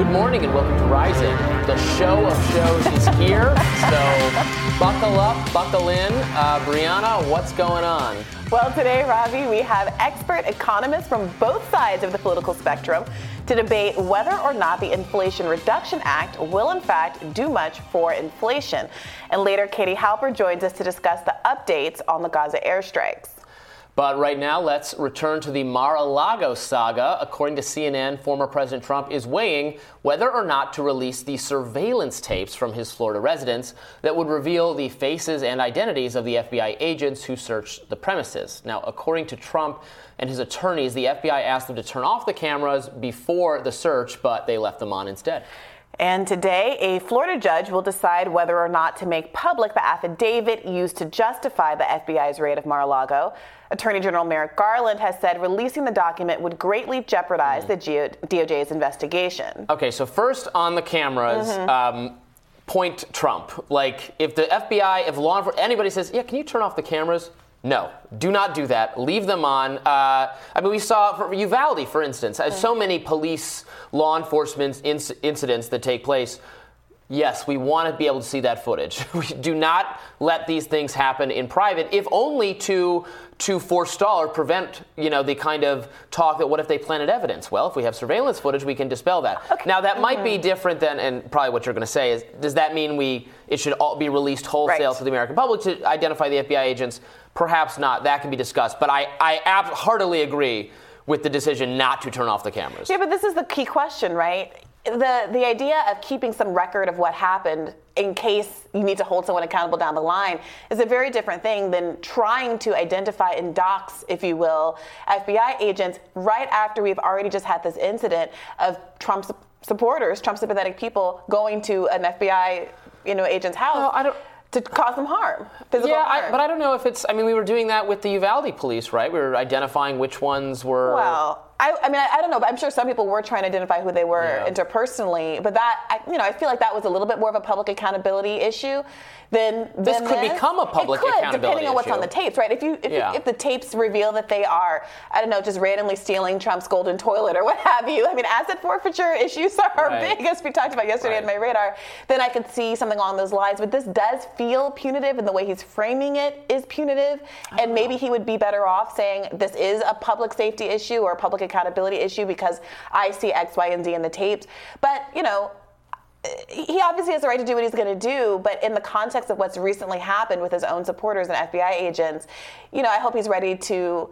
Good morning and welcome to Rising. The show of shows is here, so buckle up, buckle in. Uh, Briahna, what's going on? Well, today, Robby, we have expert economists from both sides of the political spectrum to debate whether or not the Inflation Reduction Act will, in fact, do much for inflation. And later, Katie Halper joins us to discuss the updates on the Gaza airstrikes. But right now, let's return to the Mar a Lago saga. According to CNN, former President Trump is weighing whether or not to release the surveillance tapes from his Florida residence that would reveal the faces and identities of the FBI agents who searched the premises. Now, according to Trump and his attorneys, the FBI asked them to turn off the cameras before the search, but they left them on instead. And today, a Florida judge will decide whether or not to make public the affidavit used to justify the FBI's raid of Mar a Lago. Attorney General Merrick Garland has said releasing the document would greatly jeopardize the DOJ's investigation. Okay, so first on the cameras. Mm-hmm. Um, point Trump. Like, if the FBI, if law enforcement, anybody says, yeah, can you turn off the cameras? No, do not do that. Leave them on. Uh, I mean, we saw for Uvalde, for instance, mm-hmm. so many police, law enforcement inc- incidents that take place yes, we want to be able to see that footage. We do not let these things happen in private, if only to to forestall or prevent, you know, the kind of talk that what if they planted evidence? Well, if we have surveillance footage, we can dispel that. Okay. Now that mm-hmm. might be mm-hmm. different than, and probably what you're going to say is, does that mean we it should all be released wholesale right. to the American public to identify the FBI agents? Perhaps not. That can be discussed. But I I ab- heartily agree with the decision not to turn off the cameras. Yeah, but this is the key question, right? the the idea of keeping some record of what happened in case you need to hold someone accountable down the line is a very different thing than trying to identify and dox, if you will, FBI agents right after we've already just had this incident of Trump supporters, Trump sympathetic people going to an FBI, you know, agent's house. Well, I don't to cause them harm, physical yeah, harm. I, but I don't know if it's. I mean, we were doing that with the Uvalde police, right? We were identifying which ones were. Well, I, I mean, I, I, don't know, but I'm sure some people were trying to identify who they were yeah. interpersonally. But that, I, you know, I feel like that was a little bit more of a public accountability issue than this than could this. become a public accountability. it could, accountability depending on what's issue. on the tapes, right? If you if, yeah. you, if the tapes reveal that they are, I don't know, just randomly stealing Trump's golden toilet or what have you. I mean, asset forfeiture issues are right. big, as we talked about yesterday right. on my radar. Then I could see something along those lines. But this does feel punitive, and the way he's framing it is punitive. And maybe he would be better off saying this is a public safety issue or a public accountability issue because I see X, Y, and Z in the tapes. But, you know, he obviously has the right to do what he's going to do, but in the context of what's recently happened with his own supporters and FBI agents, you know, I hope he's ready to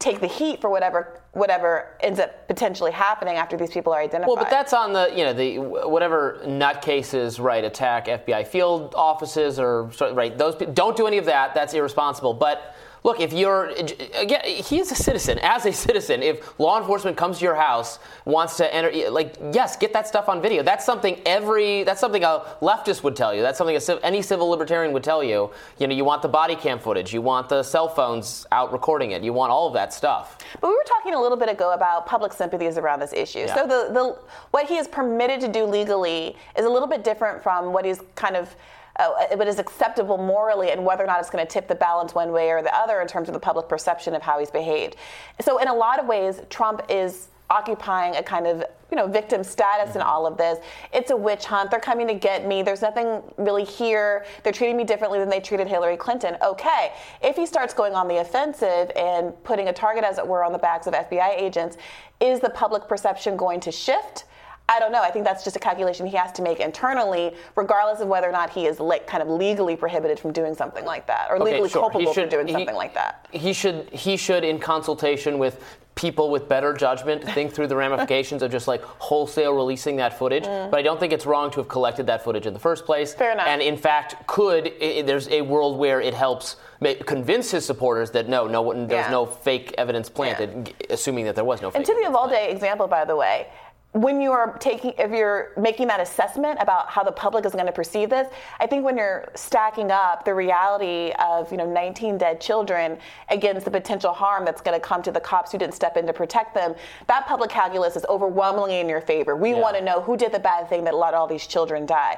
take the heat for whatever whatever ends up potentially happening after these people are identified. Well, but that's on the you know the whatever nutcases right attack FBI field offices or right those people don't do any of that. That's irresponsible. But look, if you're again, he is a citizen. As a citizen, if law enforcement comes to your house, wants to enter, like yes, get that stuff on video. That's something every that's something a leftist would tell you. That's something a, any civil libertarian would tell you. You know, you want the body cam footage, you want the cell phones out recording it, you want all of that stuff. But we were talking a little bit ago about public sympathies around this issue. Yeah. So the the what he is permitted to do legally is a little bit different from what he's kind of uh, what is acceptable morally and whether or not it's going to tip the balance one way or the other in terms of the public perception of how he's behaved. So, in a lot of ways, Trump is occupying a kind of you know victim status in all of this. It's a witch hunt. They're coming to get me. There's nothing really here. They're treating me differently than they treated hillary clinton. Okay if he starts going on the offensive and putting a target as it were on the backs of fbi agents is the public perception going to shift I don't know. I think that's just a calculation he has to make internally, regardless of whether or not he is like kind of legally prohibited from doing something like that, or okay, legally sure. culpable should, for doing he, something like that. He should he should, in consultation with people with better judgment think through the ramifications of just like wholesale releasing that footage. Mm. But I don't think it's wrong to have collected that footage in the first place. Fair enough. And in fact, could it, there's a world where it helps convince his supporters that no, no, there's yeah. no fake evidence planted, yeah. assuming that there was no. Fake evidence. And to the Uvalde example, by the way, when you are taking if you're making that assessment about how the public is going to perceive this i think when you're stacking up the reality of you know 19 dead children against the potential harm that's going to come to the cops who didn't step in to protect them that public calculus is overwhelmingly in your favor we yeah. want to know who did the bad thing that let all these children die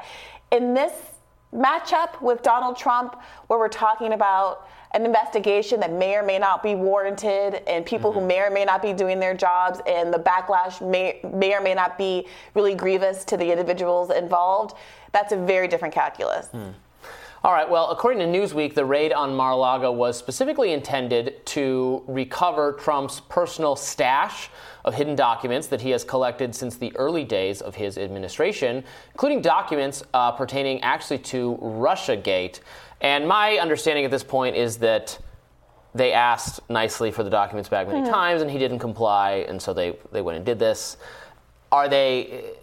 in this matchup with Donald Trump where we're talking about an investigation that may or may not be warranted and people mm-hmm. who may or may not be doing their jobs and the backlash may, may or may not be really grievous to the individuals involved, that's a very different calculus. Mm. All right, well, according to Newsweek, the raid on Mar a Lago was specifically intended to recover Trump's personal stash of hidden documents that he has collected since the early days of his administration, including documents uh, pertaining actually to Russiagate. And my understanding at this point is that they asked nicely for the documents back many mm-hmm. times, and he didn't comply, and so they, they went and did this. Are they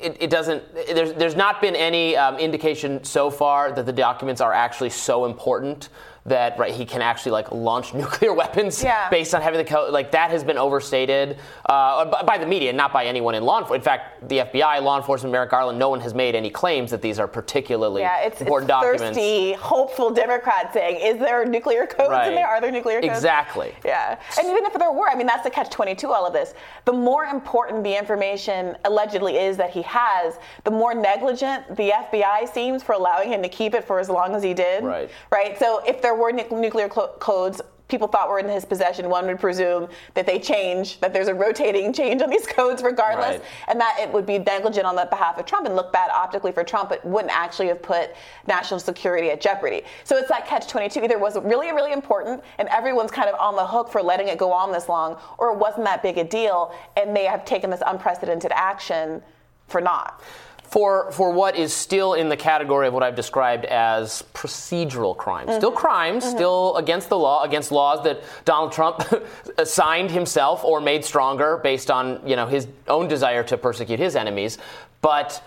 it, it, doesn't there's, there's not been any um, indication so far that the documents are actually so important that right he can actually like launch nuclear weapons yeah. based on having the code like that has been overstated uh, by the media, not by anyone in law enforcement. In fact, the FBI, law enforcement, Merrick Garland, no one has made any claims that these are particularly yeah, it's, important it's documents. Thirsty, hopeful Democrats saying, "Is there nuclear codes right. in there? Are there nuclear codes?" Exactly. Yeah, and even if there were, I mean, that's the catch twenty two. All of this, the more important the information allegedly is that he has, the more negligent the FBI seems for allowing him to keep it for as long as he did. Right. Right. So if there were nuclear cl- codes people thought were in his possession, one would presume that they change, that there's a rotating change on these codes regardless, right. and that it would be negligent on the behalf of Trump and look bad optically for Trump, but wouldn't actually have put national security at jeopardy. So it's that catch 22. Either was really, really important and everyone's kind of on the hook for letting it go on this long, or it wasn't that big a deal and they have taken this unprecedented action for not for for what is still in the category of what I've described as procedural crimes. Mm-hmm. Still crimes, mm-hmm. still against the law, against laws that Donald Trump signed himself or made stronger based on, you know, his own desire to persecute his enemies, but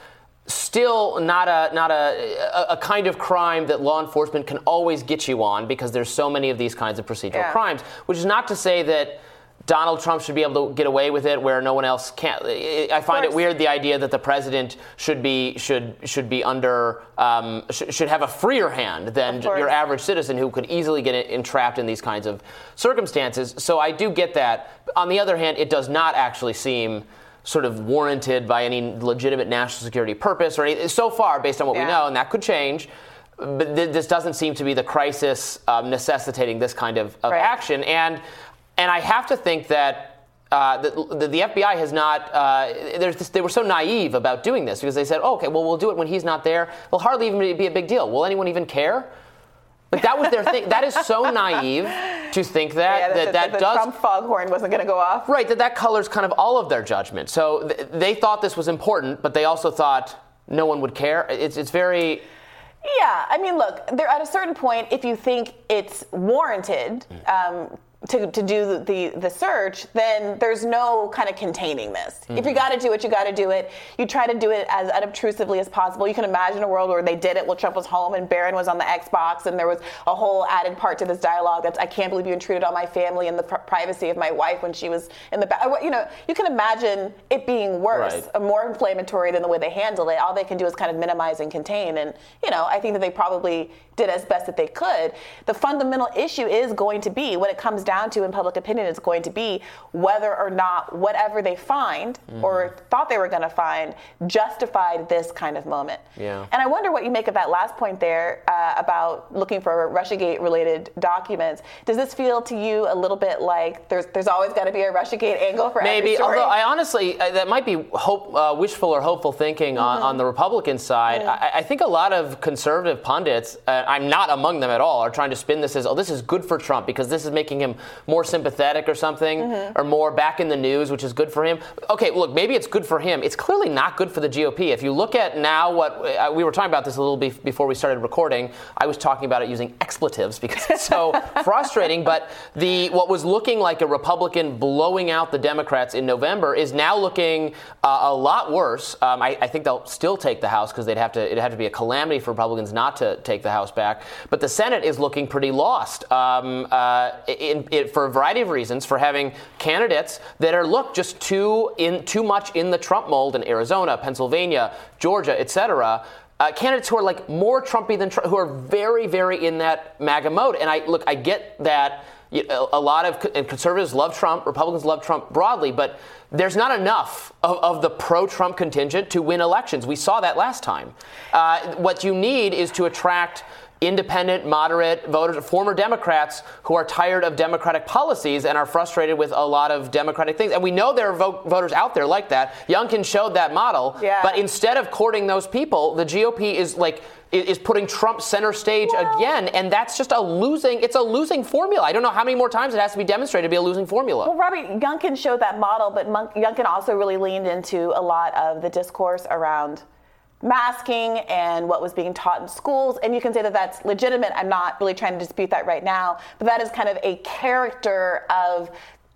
still not a not a, a, kind of crime that law enforcement can always get you on because there's so many of these kinds of procedural yeah. crimes, which is not to say that Donald Trump should be able to get away with it where no one else can. I find it weird the idea that the president should be should should be under um, sh- should have a freer hand than your average citizen who could easily get entrapped in these kinds of circumstances. So I do get that. On the other hand, it does not actually seem sort of warranted by any legitimate national security purpose or anything so far based on what yeah. we know, and that could change. But th- this doesn't seem to be the crisis um, necessitating this kind of, of right. action. And and I have to think that uh, the, the, the, FBI has not, uh, this, they were so naive about doing this because they said, oh, okay, well, we'll do it when he's not there. It'll hardly even be a big deal. Will anyone even care? Like that was their thing. That is so naive to think that yeah, that, that the, does Trump foghorn wasn't going to go off. Right. That that colors kind of all of their judgment. So th- they thought this was important, but they also thought no one would care. It's it's very. Yeah, I mean, look, there at a certain point, if you think it's warranted. Um, to, to do the, the search, then there's no kind of containing this. Mm-hmm. If you got to do it, you got to do it. You try to do it as unobtrusively as possible. You can imagine a world where they did it while Trump was home and Barron was on the Xbox, and there was a whole added part to this dialogue that's I can't believe you intruded on my family and the pr- privacy of my wife when she was in the back. You know, you can imagine it being worse, right. More inflammatory than the way they handle it. All they can do is kind of minimize and contain. And you know, I think that they probably did as best that they could. The fundamental issue is going to be when it comes down to in public opinion is going to be whether or not whatever they find mm-hmm. or thought they were going to find justified this kind of moment. Yeah. And I wonder what you make of that last point there uh, about looking for Russiagate related documents. Does this feel to you a little bit like there's there's always got to be a Russiagate angle for maybe? Although I honestly uh, that might be hope uh, wishful or hopeful thinking mm-hmm. on, on, the Republican side. Mm-hmm. I, I, think a lot of conservative pundits uh, I'm not among them at all, are trying to spin this as, oh, this is good for Trump because this is making him more sympathetic or something, mm-hmm. or more back in the news, which is good for him. Okay, look, maybe it's good for him. It's clearly not good for the GOP. If you look at now what uh, we were talking about this a little bit before we started recording, I was talking about it using expletives because it's so frustrating. But the what was looking like a Republican blowing out the Democrats in November is now looking uh, a lot worse. Um, I, I, think they'll still take the House because they'd have to it'd have to be a calamity for Republicans not to take the House back. But the Senate is looking pretty lost um, uh, in, in, for a variety of reasons, for having candidates that are look just too in too much in the Trump mold in Arizona, Pennsylvania, Georgia, et cetera. Uh, candidates who are like more Trumpy than Trump, who are very, very in that MAGA mode. And I look, I get that a lot of conservatives love Trump, Republicans love Trump broadly, but there's not enough of, of the pro Trump contingent to win elections. We saw that last time. Uh, what you need is to attract independent, moderate voters, former Democrats who are tired of Democratic policies and are frustrated with a lot of Democratic things. And we know there are vo- voters out there like that. Youngkin showed that model. Yeah. But instead of courting those people, the GOP is like is putting Trump center stage well, again, and that's just a losing. It's a losing formula. I don't know how many more times it has to be demonstrated to be a losing formula. Well, Robby Youngkin showed that model, but Youngkin also really leaned into a lot of the discourse around masking and what was being taught in schools. And you can say that that's legitimate. I'm not really trying to dispute that right now, but that is kind of a character of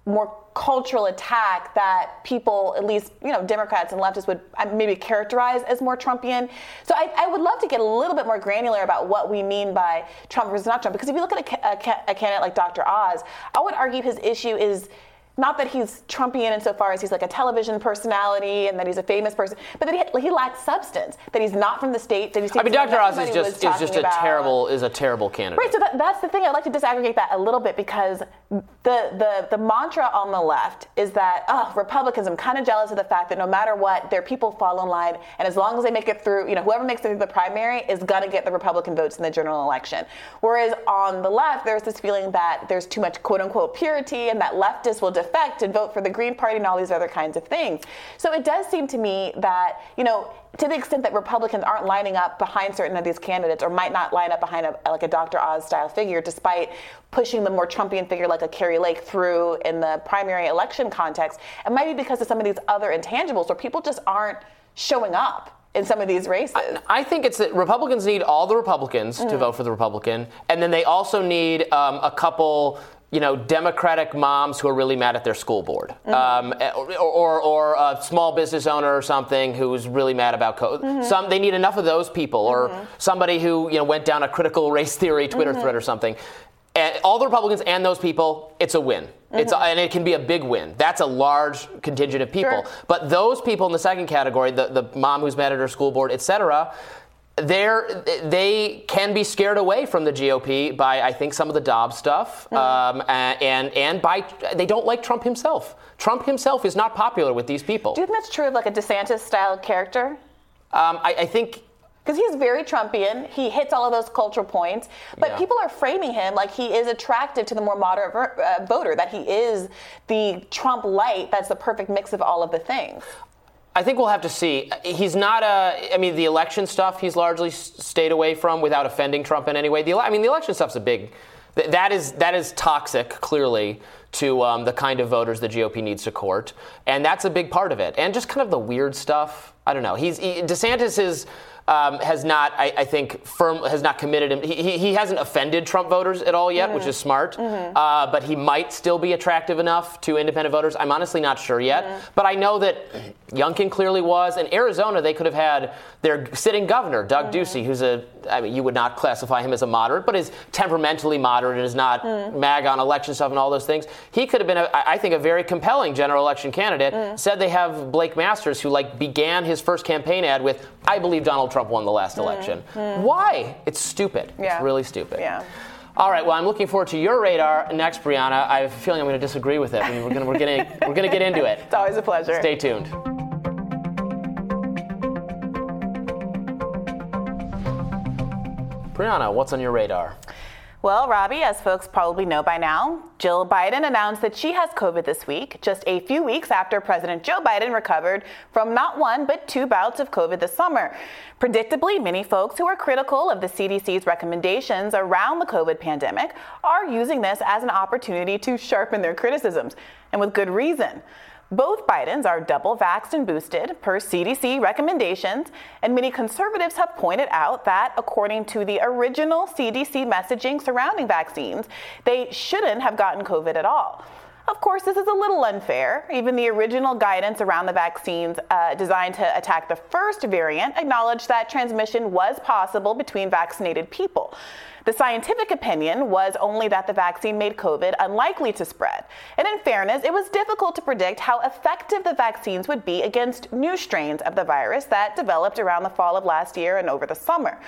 more cultural attack that people, at least you know, Democrats and leftists would uh, maybe characterize as more Trumpian. So I, I, would love to get a little bit more granular about what we mean by Trump versus not Trump. Because if you look at a, a, a candidate like Dr. Oz, I would argue his issue is not that he's Trumpian insofar as he's like a television personality and that he's a famous person, but that he, he lacks substance. That he's not from the state. That he's. I mean, Dr. Oz is just is just a about. terrible is a terrible candidate. Right. So that, that's the thing. I'd like to disaggregate that a little bit because the the the mantra on the left is that oh Republicans. I'm kind of jealous of the fact that no matter what, their people fall in line, and as long as they make it through, you know, whoever makes it through the primary is gonna get the Republican votes in the general election. Whereas on the left, there's this feeling that there's too much quote unquote purity, and that leftists will defect and vote for the Green Party and all these other kinds of things. So it does seem to me that, you know, to the extent that Republicans aren't lining up behind certain of these candidates or might not line up behind a, like a Dr. Oz style figure, despite pushing the more Trumpian figure like a Kari Lake through in the primary election context, it might be because of some of these other intangibles where people just aren't showing up in some of these races. I, I, think it's that Republicans need all the Republicans mm-hmm. to vote for the Republican, and then they also need um, a couple you know, Democratic moms who are really mad at their school board, mm-hmm. um, or, or, or, a small business owner or something who's really mad about code. Mm-hmm. Some they need enough of those people, or mm-hmm. somebody who you know went down a critical race theory Twitter mm-hmm. thread or something. And all the Republicans and those people, it's a win. It's a, mm-hmm. and it can be a big win. That's a large contingent of people. Sure. But those people in the second category, the, the mom who's mad at her school board, et cetera, they're, they can be scared away from the GOP by, I think, some of the Dobbs stuff, mm-hmm. um, and and by they don't like Trump himself. Trump himself is not popular with these people. Do you think that's true of like a DeSantis style character? Um, I, I, think. Because he's very Trumpian, he hits all of those cultural points, but yeah. people are framing him like he is attractive to the more moderate ver- uh, voter, that he is the Trump light that's the perfect mix of all of the things. I think we'll have to see. He's not a. I mean, the election stuff he's largely stayed away from without offending Trump in any way. The, I mean, the election stuff's a big. That is that is toxic, clearly, to um, the kind of voters the GOP needs to court, and that's a big part of it. And just kind of the weird stuff. I don't know. He's he, DeSantis is um, has not, I, I, think, firm has not committed him. He, he, hasn't offended Trump voters at all yet, mm-hmm. which is smart. Mm-hmm. Uh, but he might still be attractive enough to independent voters. I'm honestly not sure yet. Mm-hmm. But I know that Youngkin clearly was. In Arizona, they could have had their sitting governor, Doug mm-hmm. Ducey, who's a, I mean, you would not classify him as a moderate, but is temperamentally moderate and is not mm. mag on election stuff and all those things. He could have been, a, I think, a very compelling general election candidate. Mm. Said they have Blake Masters, who like began his first campaign ad with, "I believe Donald Trump won the last mm. election." Mm. Why? It's stupid. Yeah. It's really stupid. Yeah. All right. Well, I'm looking forward to your radar next, Briahna. I have a feeling I'm going to disagree with it. We're going we're going to we're going to get into it. It's always a pleasure. Stay tuned. Briahna, what's on your radar? Well, Robby, as folks probably know by now, Jill Biden announced that she has COVID this week, just a few weeks after President Joe Biden recovered from not one, but two bouts of COVID this summer. Predictably, many folks who are critical of the CDC's recommendations around the COVID pandemic are using this as an opportunity to sharpen their criticisms, and with good reason. Both Bidens are double vaxxed and boosted per CDC recommendations, and many conservatives have pointed out that, according to the original CDC messaging surrounding vaccines, they shouldn't have gotten COVID at all. Of course, this is a little unfair. Even the original guidance around the vaccines uh, designed to attack the first variant acknowledged that transmission was possible between vaccinated people. The scientific opinion was only that the vaccine made COVID unlikely to spread. And in fairness, it was difficult to predict how effective the vaccines would be against new strains of the virus that developed around the fall of last year and over the summer.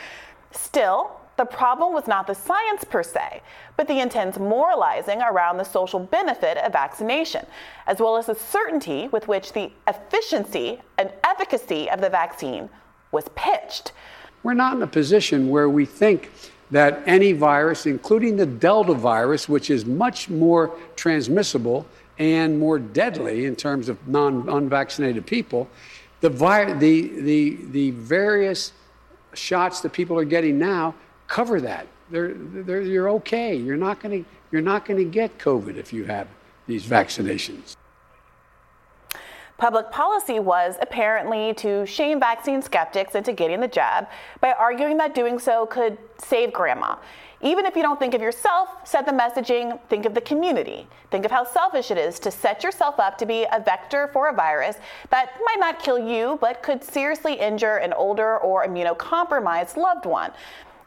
Still, the problem was not the science per se, but the intense moralizing around the social benefit of vaccination, as well as the certainty with which the efficiency and efficacy of the vaccine was pitched. We're not in a position where we think that any virus, including the Delta virus, which is much more transmissible and more deadly in terms of non unvaccinated people, the, vi- the, the, the various shots that people are getting now cover that. They're, they're, you're okay. You're not going to you're not going to get COVID if you have these vaccinations. Public policy was apparently to shame vaccine skeptics into getting the jab by arguing that doing so could save grandma. Even if you don't think of yourself, set the messaging, think of the community. Think of how selfish it is to set yourself up to be a vector for a virus that might not kill you, but could seriously injure an older or immunocompromised loved one.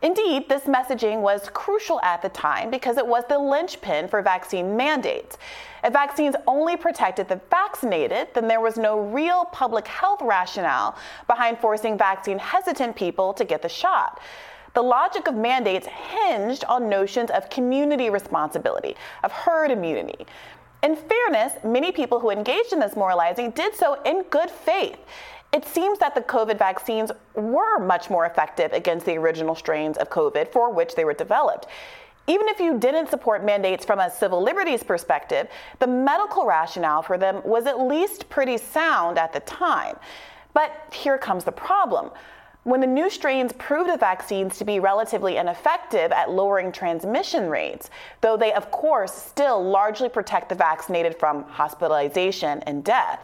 Indeed, this messaging was crucial at the time because it was the linchpin for vaccine mandates. If vaccines only protected the vaccinated, then there was no real public health rationale behind forcing vaccine hesitant people to get the shot. The logic of mandates hinged on notions of community responsibility, of herd immunity. In fairness, many people who engaged in this moralizing did so in good faith. It seems that the COVID vaccines were much more effective against the original strains of COVID for which they were developed. Even if you didn't support mandates from a civil liberties perspective, the medical rationale for them was at least pretty sound at the time. But here comes the problem. When the new strains proved the vaccines to be relatively ineffective at lowering transmission rates, though they, of course, still largely protect the vaccinated from hospitalization and death,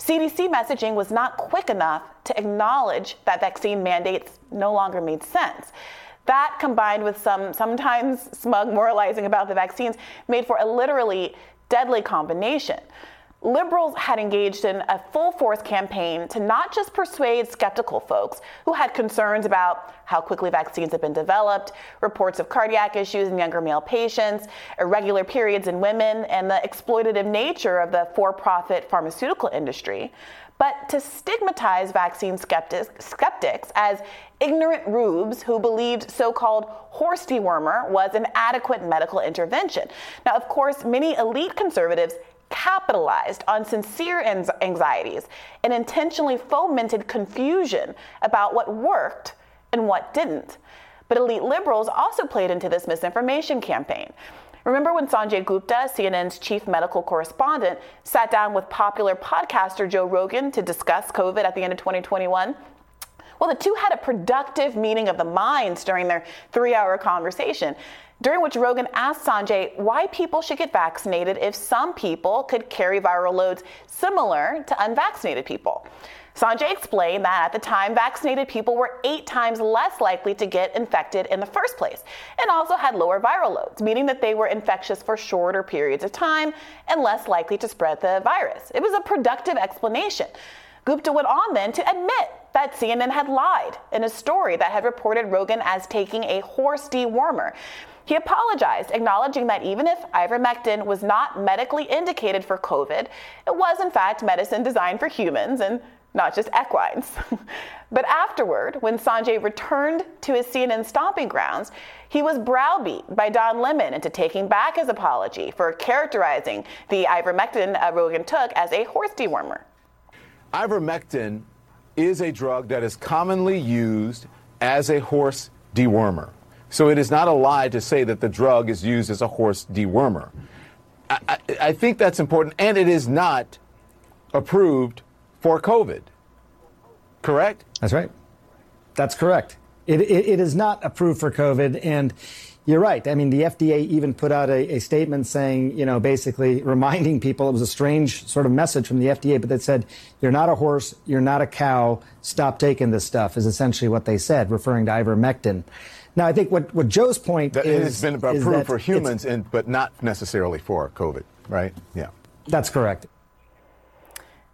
CDC messaging was not quick enough to acknowledge that vaccine mandates no longer made sense. That combined with some sometimes smug moralizing about the vaccines made for a literally deadly combination liberals had engaged in a full force campaign to not just persuade skeptical folks who had concerns about how quickly vaccines had been developed, reports of cardiac issues in younger male patients, irregular periods in women, and the exploitative nature of the for profit pharmaceutical industry, but to stigmatize vaccine skeptics, skeptics as ignorant rubes who believed so called horse dewormer was an adequate medical intervention. Now, of course, many elite conservatives capitalized on sincere anxieties and intentionally fomented confusion about what worked and what didn't. But elite liberals also played into this misinformation campaign. Remember when Sanjay Gupta, CNN's chief medical correspondent, sat down with popular podcaster Joe Rogan to discuss COVID at the end of 2021? Well, the two had a productive meeting of the minds during their three hour conversation during which Rogan asked Sanjay why people should get vaccinated if some people could carry viral loads similar to unvaccinated people. Sanjay explained that at the time, vaccinated people were eight times less likely to get infected in the first place and also had lower viral loads, meaning that they were infectious for shorter periods of time and less likely to spread the virus. It was a productive explanation. Gupta went on then to admit that CNN had lied in a story that had reported Rogan as taking a horse dewormer. He apologized, acknowledging that even if ivermectin was not medically indicated for COVID, it was in fact medicine designed for humans and not just equines. but afterward, when Sanjay returned to his CNN stomping grounds, he was browbeat by Don Lemon into taking back his apology for characterizing the ivermectin Rogan took as a horse dewormer. Ivermectin is a drug that is commonly used as a horse dewormer. So it is not a lie to say that the drug is used as a horse dewormer. I, I, I think that's important, and it is not approved for COVID. Correct? That's right. That's correct. It, it, it is not approved for COVID, and you're right. I mean, the FDA even put out a, a, statement saying, you know, basically reminding people it was a strange sort of message from the FDA, but that said, you're not a horse, you're not a cow, stop taking this stuff, is essentially what they said, referring to ivermectin. Now, I think what, what Joe's point that is. It's been approved for humans, and, but not necessarily for COVID, right? Yeah. That's correct.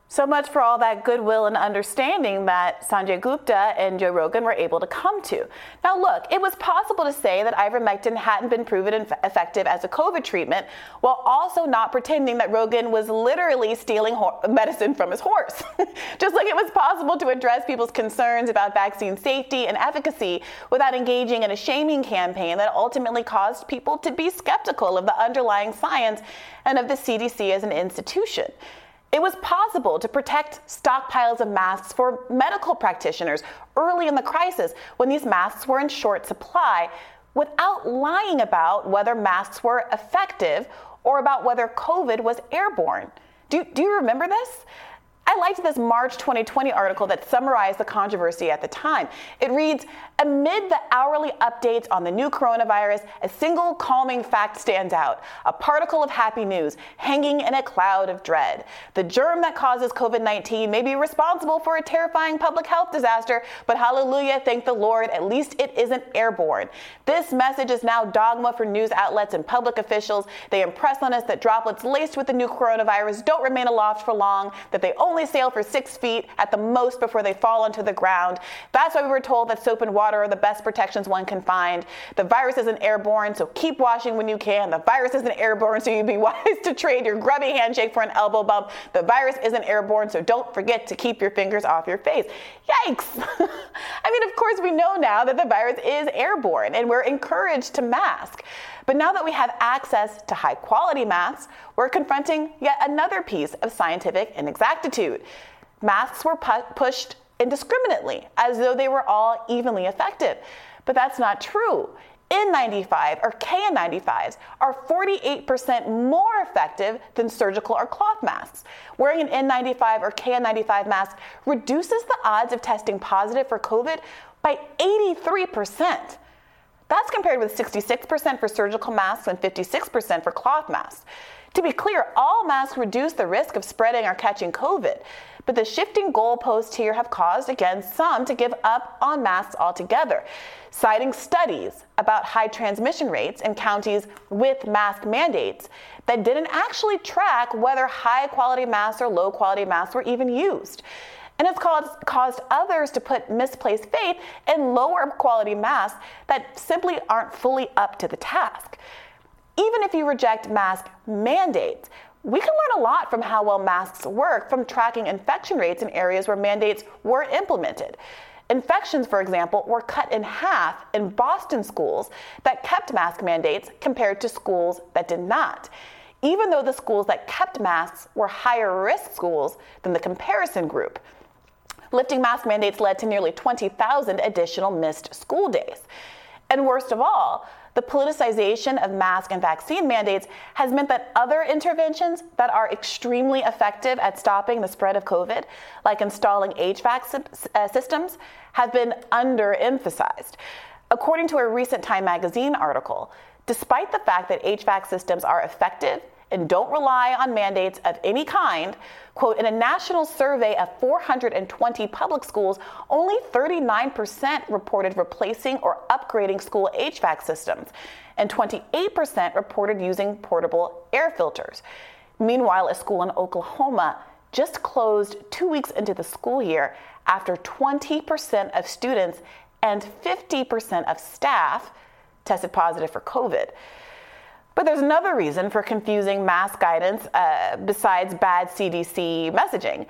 So much for all that goodwill and understanding that Sanjay Gupta and Joe Rogan were able to come to. Now, look, it was possible to say that ivermectin hadn't been proven effective as a COVID treatment while also not pretending that Rogan was literally stealing ho- medicine from his horse. Just like it was possible to address people's concerns about vaccine safety and efficacy without engaging in a shaming campaign that ultimately caused people to be skeptical of the underlying science and of the CDC as an institution. It was possible to protect stockpiles of masks for medical practitioners early in the crisis when these masks were in short supply without lying about whether masks were effective or about whether COVID was airborne. Do, do you remember this? I liked this March 2020 article that summarized the controversy at the time. It reads Amid the hourly updates on the new coronavirus, a single calming fact stands out a particle of happy news hanging in a cloud of dread. The germ that causes COVID 19 may be responsible for a terrifying public health disaster, but hallelujah, thank the Lord, at least it isn't airborne. This message is now dogma for news outlets and public officials. They impress on us that droplets laced with the new coronavirus don't remain aloft for long, that they only only sail for six feet at the most before they fall onto the ground. That's why we were told that soap and water are the best protections one can find. The virus isn't airborne, so keep washing when you can. The virus isn't airborne, so you'd be wise to trade your grubby handshake for an elbow bump. The virus isn't airborne, so don't forget to keep your fingers off your face. Yikes! I mean, of course, we know now that the virus is airborne, and we're encouraged to mask. But now that we have access to high quality masks, we're confronting yet another piece of scientific inexactitude. Masks were pu- pushed indiscriminately, as though they were all evenly effective. But that's not true. N95 or KN95s are 48% more effective than surgical or cloth masks. Wearing an N95 or KN95 mask reduces the odds of testing positive for COVID by 83%. That's compared with 66% for surgical masks and 56% for cloth masks. To be clear, all masks reduce the risk of spreading or catching COVID, but the shifting goalposts here have caused, again, some to give up on masks altogether, citing studies about high transmission rates in counties with mask mandates that didn't actually track whether high quality masks or low quality masks were even used and it's caused, caused others to put misplaced faith in lower quality masks that simply aren't fully up to the task. Even if you reject mask mandates, we can learn a lot from how well masks work from tracking infection rates in areas where mandates were implemented. Infections, for example, were cut in half in Boston schools that kept mask mandates compared to schools that did not, even though the schools that kept masks were higher risk schools than the comparison group. Lifting mask mandates led to nearly 20,000 additional missed school days. And worst of all, the politicization of mask and vaccine mandates has meant that other interventions that are extremely effective at stopping the spread of COVID, like installing HVAC uh, systems, have been underemphasized. According to a recent Time magazine article, despite the fact that HVAC systems are effective and don't rely on mandates of any kind, quote, in a national survey of 420 public schools, only 39% reported replacing or upgrading school HVAC systems, and 28% reported using portable air filters. Meanwhile, a school in Oklahoma just closed two weeks into the school year after 20% of students and 50% of staff tested positive for COVID. But there's another reason for confusing mask guidance uh, besides bad CDC messaging.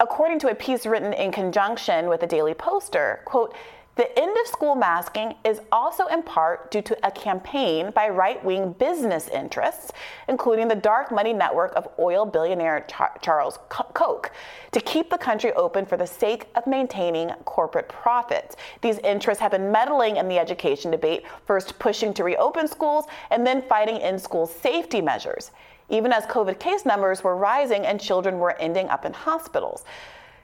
According to a piece written in conjunction with the Daily Poster, quote, the end of school masking is also in part due to a campaign by right wing business interests, including the dark money network of oil billionaire Charles Koch, to keep the country open for the sake of maintaining corporate profits. These interests have been meddling in the education debate, first pushing to reopen schools and then fighting in school safety measures, even as COVID case numbers were rising and children were ending up in hospitals.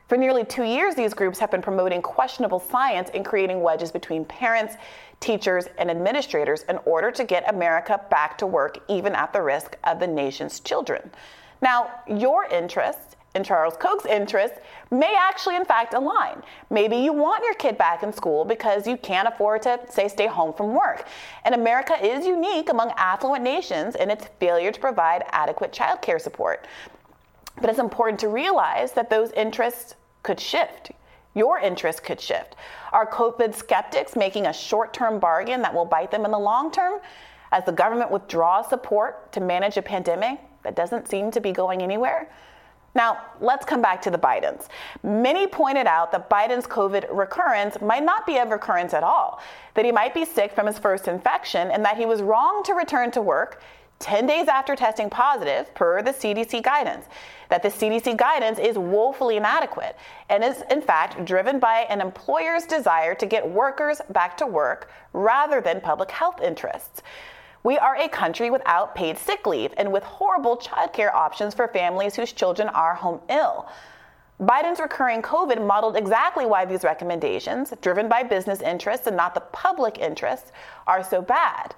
For nearly two years, these groups have been promoting questionable science and creating wedges between parents, teachers, and administrators in order to get America back to work, even at the risk of the nation's children. Now, your interests and Charles Koch's interests may actually, in fact, align. Maybe you want your kid back in school because you can't afford to, say, stay home from work. And America is unique among affluent nations in its failure to provide adequate child care support. But it's important to realize that those interests could shift. Your interest could shift. Are COVID skeptics making a short term bargain that will bite them in the long term? As the government withdraws support to manage a pandemic that doesn't seem to be going anywhere? Now, let's come back to the Bidens. Many pointed out that Biden's COVID recurrence might not be a recurrence at all, that he might be sick from his first infection, and that he was wrong to return to work 10 days after testing positive, per the CDC guidance. That the CDC guidance is woefully inadequate and is, in fact, driven by an employer's desire to get workers back to work rather than public health interests. We are a country without paid sick leave and with horrible childcare options for families whose children are home ill. Biden's recurring COVID modeled exactly why these recommendations, driven by business interests and not the public interests, are so bad.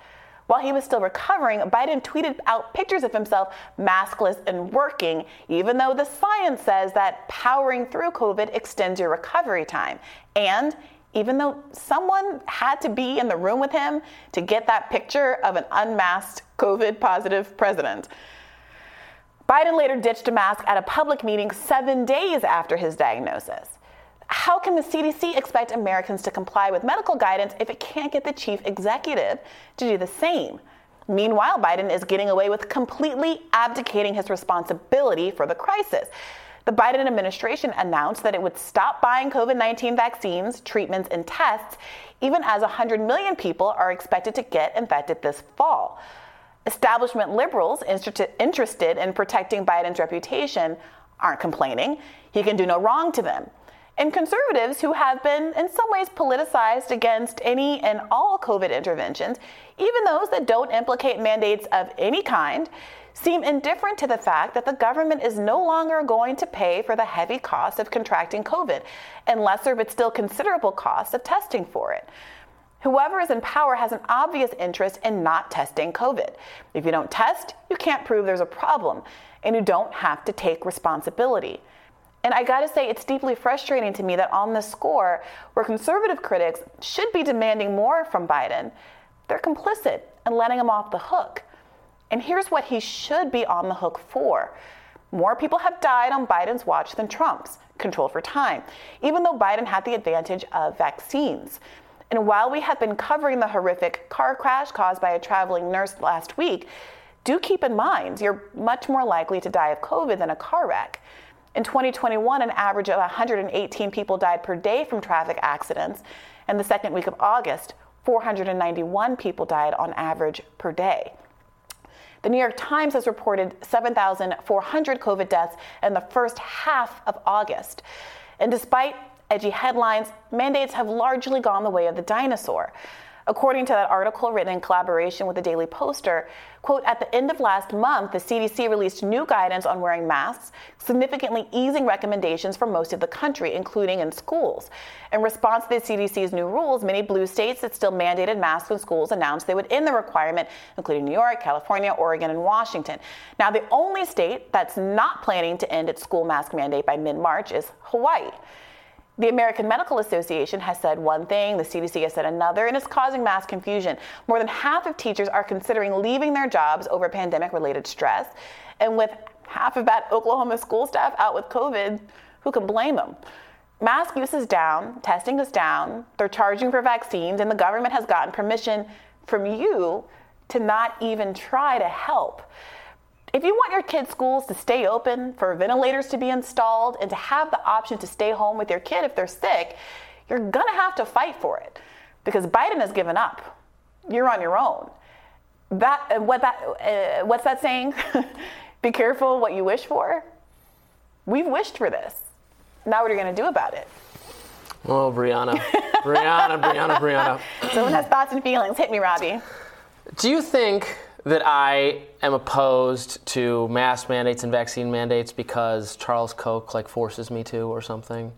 While he was still recovering, Biden tweeted out pictures of himself maskless and working, even though the science says that powering through COVID extends your recovery time. And even though someone had to be in the room with him to get that picture of an unmasked COVID positive president. Biden later ditched a mask at a public meeting seven days after his diagnosis. How can the CDC expect Americans to comply with medical guidance if it can't get the chief executive to do the same? Meanwhile, Biden is getting away with completely abdicating his responsibility for the crisis. The Biden administration announced that it would stop buying COVID 19 vaccines, treatments, and tests, even as 100 million people are expected to get infected this fall. Establishment liberals interested in protecting Biden's reputation aren't complaining. He can do no wrong to them. And conservatives who have been, in some ways, politicized against any and all COVID interventions, even those that don't implicate mandates of any kind, seem indifferent to the fact that the government is no longer going to pay for the heavy cost of contracting COVID, and lesser but still considerable cost of testing for it. Whoever is in power has an obvious interest in not testing COVID. If you don't test, you can't prove there's a problem, and you don't have to take responsibility. And I gotta say, it's deeply frustrating to me that on this score, where conservative critics should be demanding more from Biden, they're complicit and letting him off the hook. And here's what he should be on the hook for. More people have died on Biden's watch than Trump's, control for time, even though Biden had the advantage of vaccines. And while we have been covering the horrific car crash caused by a traveling nurse last week, do keep in mind you're much more likely to die of COVID than a car wreck. In 2021, an average of 118 people died per day from traffic accidents. In the second week of August, 491 people died on average per day. The New York Times has reported 7,400 COVID deaths in the first half of August. And despite edgy headlines, mandates have largely gone the way of the dinosaur. According to that article written in collaboration with the Daily Poster, quote, at the end of last month, the CDC released new guidance on wearing masks, significantly easing recommendations for most of the country, including in schools. In response to the CDC's new rules, many blue states that still mandated masks in schools announced they would end the requirement, including New York, California, Oregon, and Washington. Now, the only state that's not planning to end its school mask mandate by mid March is Hawaii. The American Medical Association has said one thing, the CDC has said another, and it's causing mass confusion. More than half of teachers are considering leaving their jobs over pandemic related stress. And with half of that Oklahoma school staff out with COVID, who can blame them? Mask use is down, testing is down, they're charging for vaccines, and the government has gotten permission from you to not even try to help. If you want your kids' schools to stay open, for ventilators to be installed, and to have the option to stay home with your kid if they're sick, you're gonna have to fight for it because Biden has given up. You're on your own. That what that uh, what's that saying? be careful what you wish for. We've wished for this. Now what are you gonna do about it? Oh, Briahna, Briahna, Briahna, Briahna. Someone has thoughts and feelings. Hit me, Robby. Do you think? That I am opposed to mask mandates and vaccine mandates because Charles Koch like forces me to or something.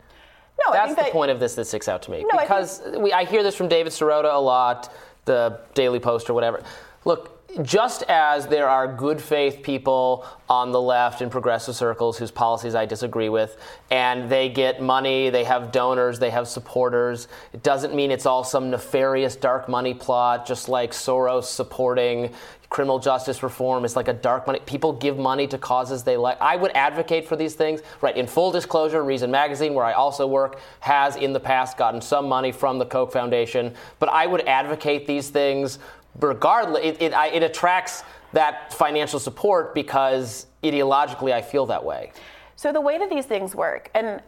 No, that's the that, point of this that sticks out to me no, because I, think, we, I hear this from David Sirota a lot, the Daily Post or whatever. Look, just as there are good faith people on the left in progressive circles whose policies I disagree with, and they get money, they have donors, they have supporters, it doesn't mean it's all some nefarious dark money plot, just like Soros supporting criminal justice reform is like a dark money. People give money to causes they like. I would advocate for these things. Right. In full disclosure, Reason Magazine, where I also work, has in the past gotten some money from the Koch Foundation. But I would advocate these things regardless. It, it, it attracts that financial support because ideologically I feel that way. So the way that these things work, and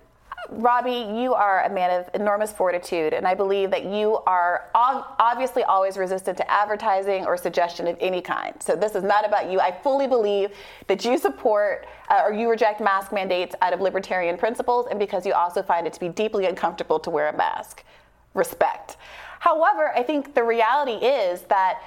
Robby, you are a man of enormous fortitude, and I believe that you are obviously always resistant to advertising or suggestion of any kind. So this is not about you. I fully believe that you support uh, or you reject mask mandates out of libertarian principles, and because you also find it to be deeply uncomfortable to wear a mask. Respect. However, I think the reality is that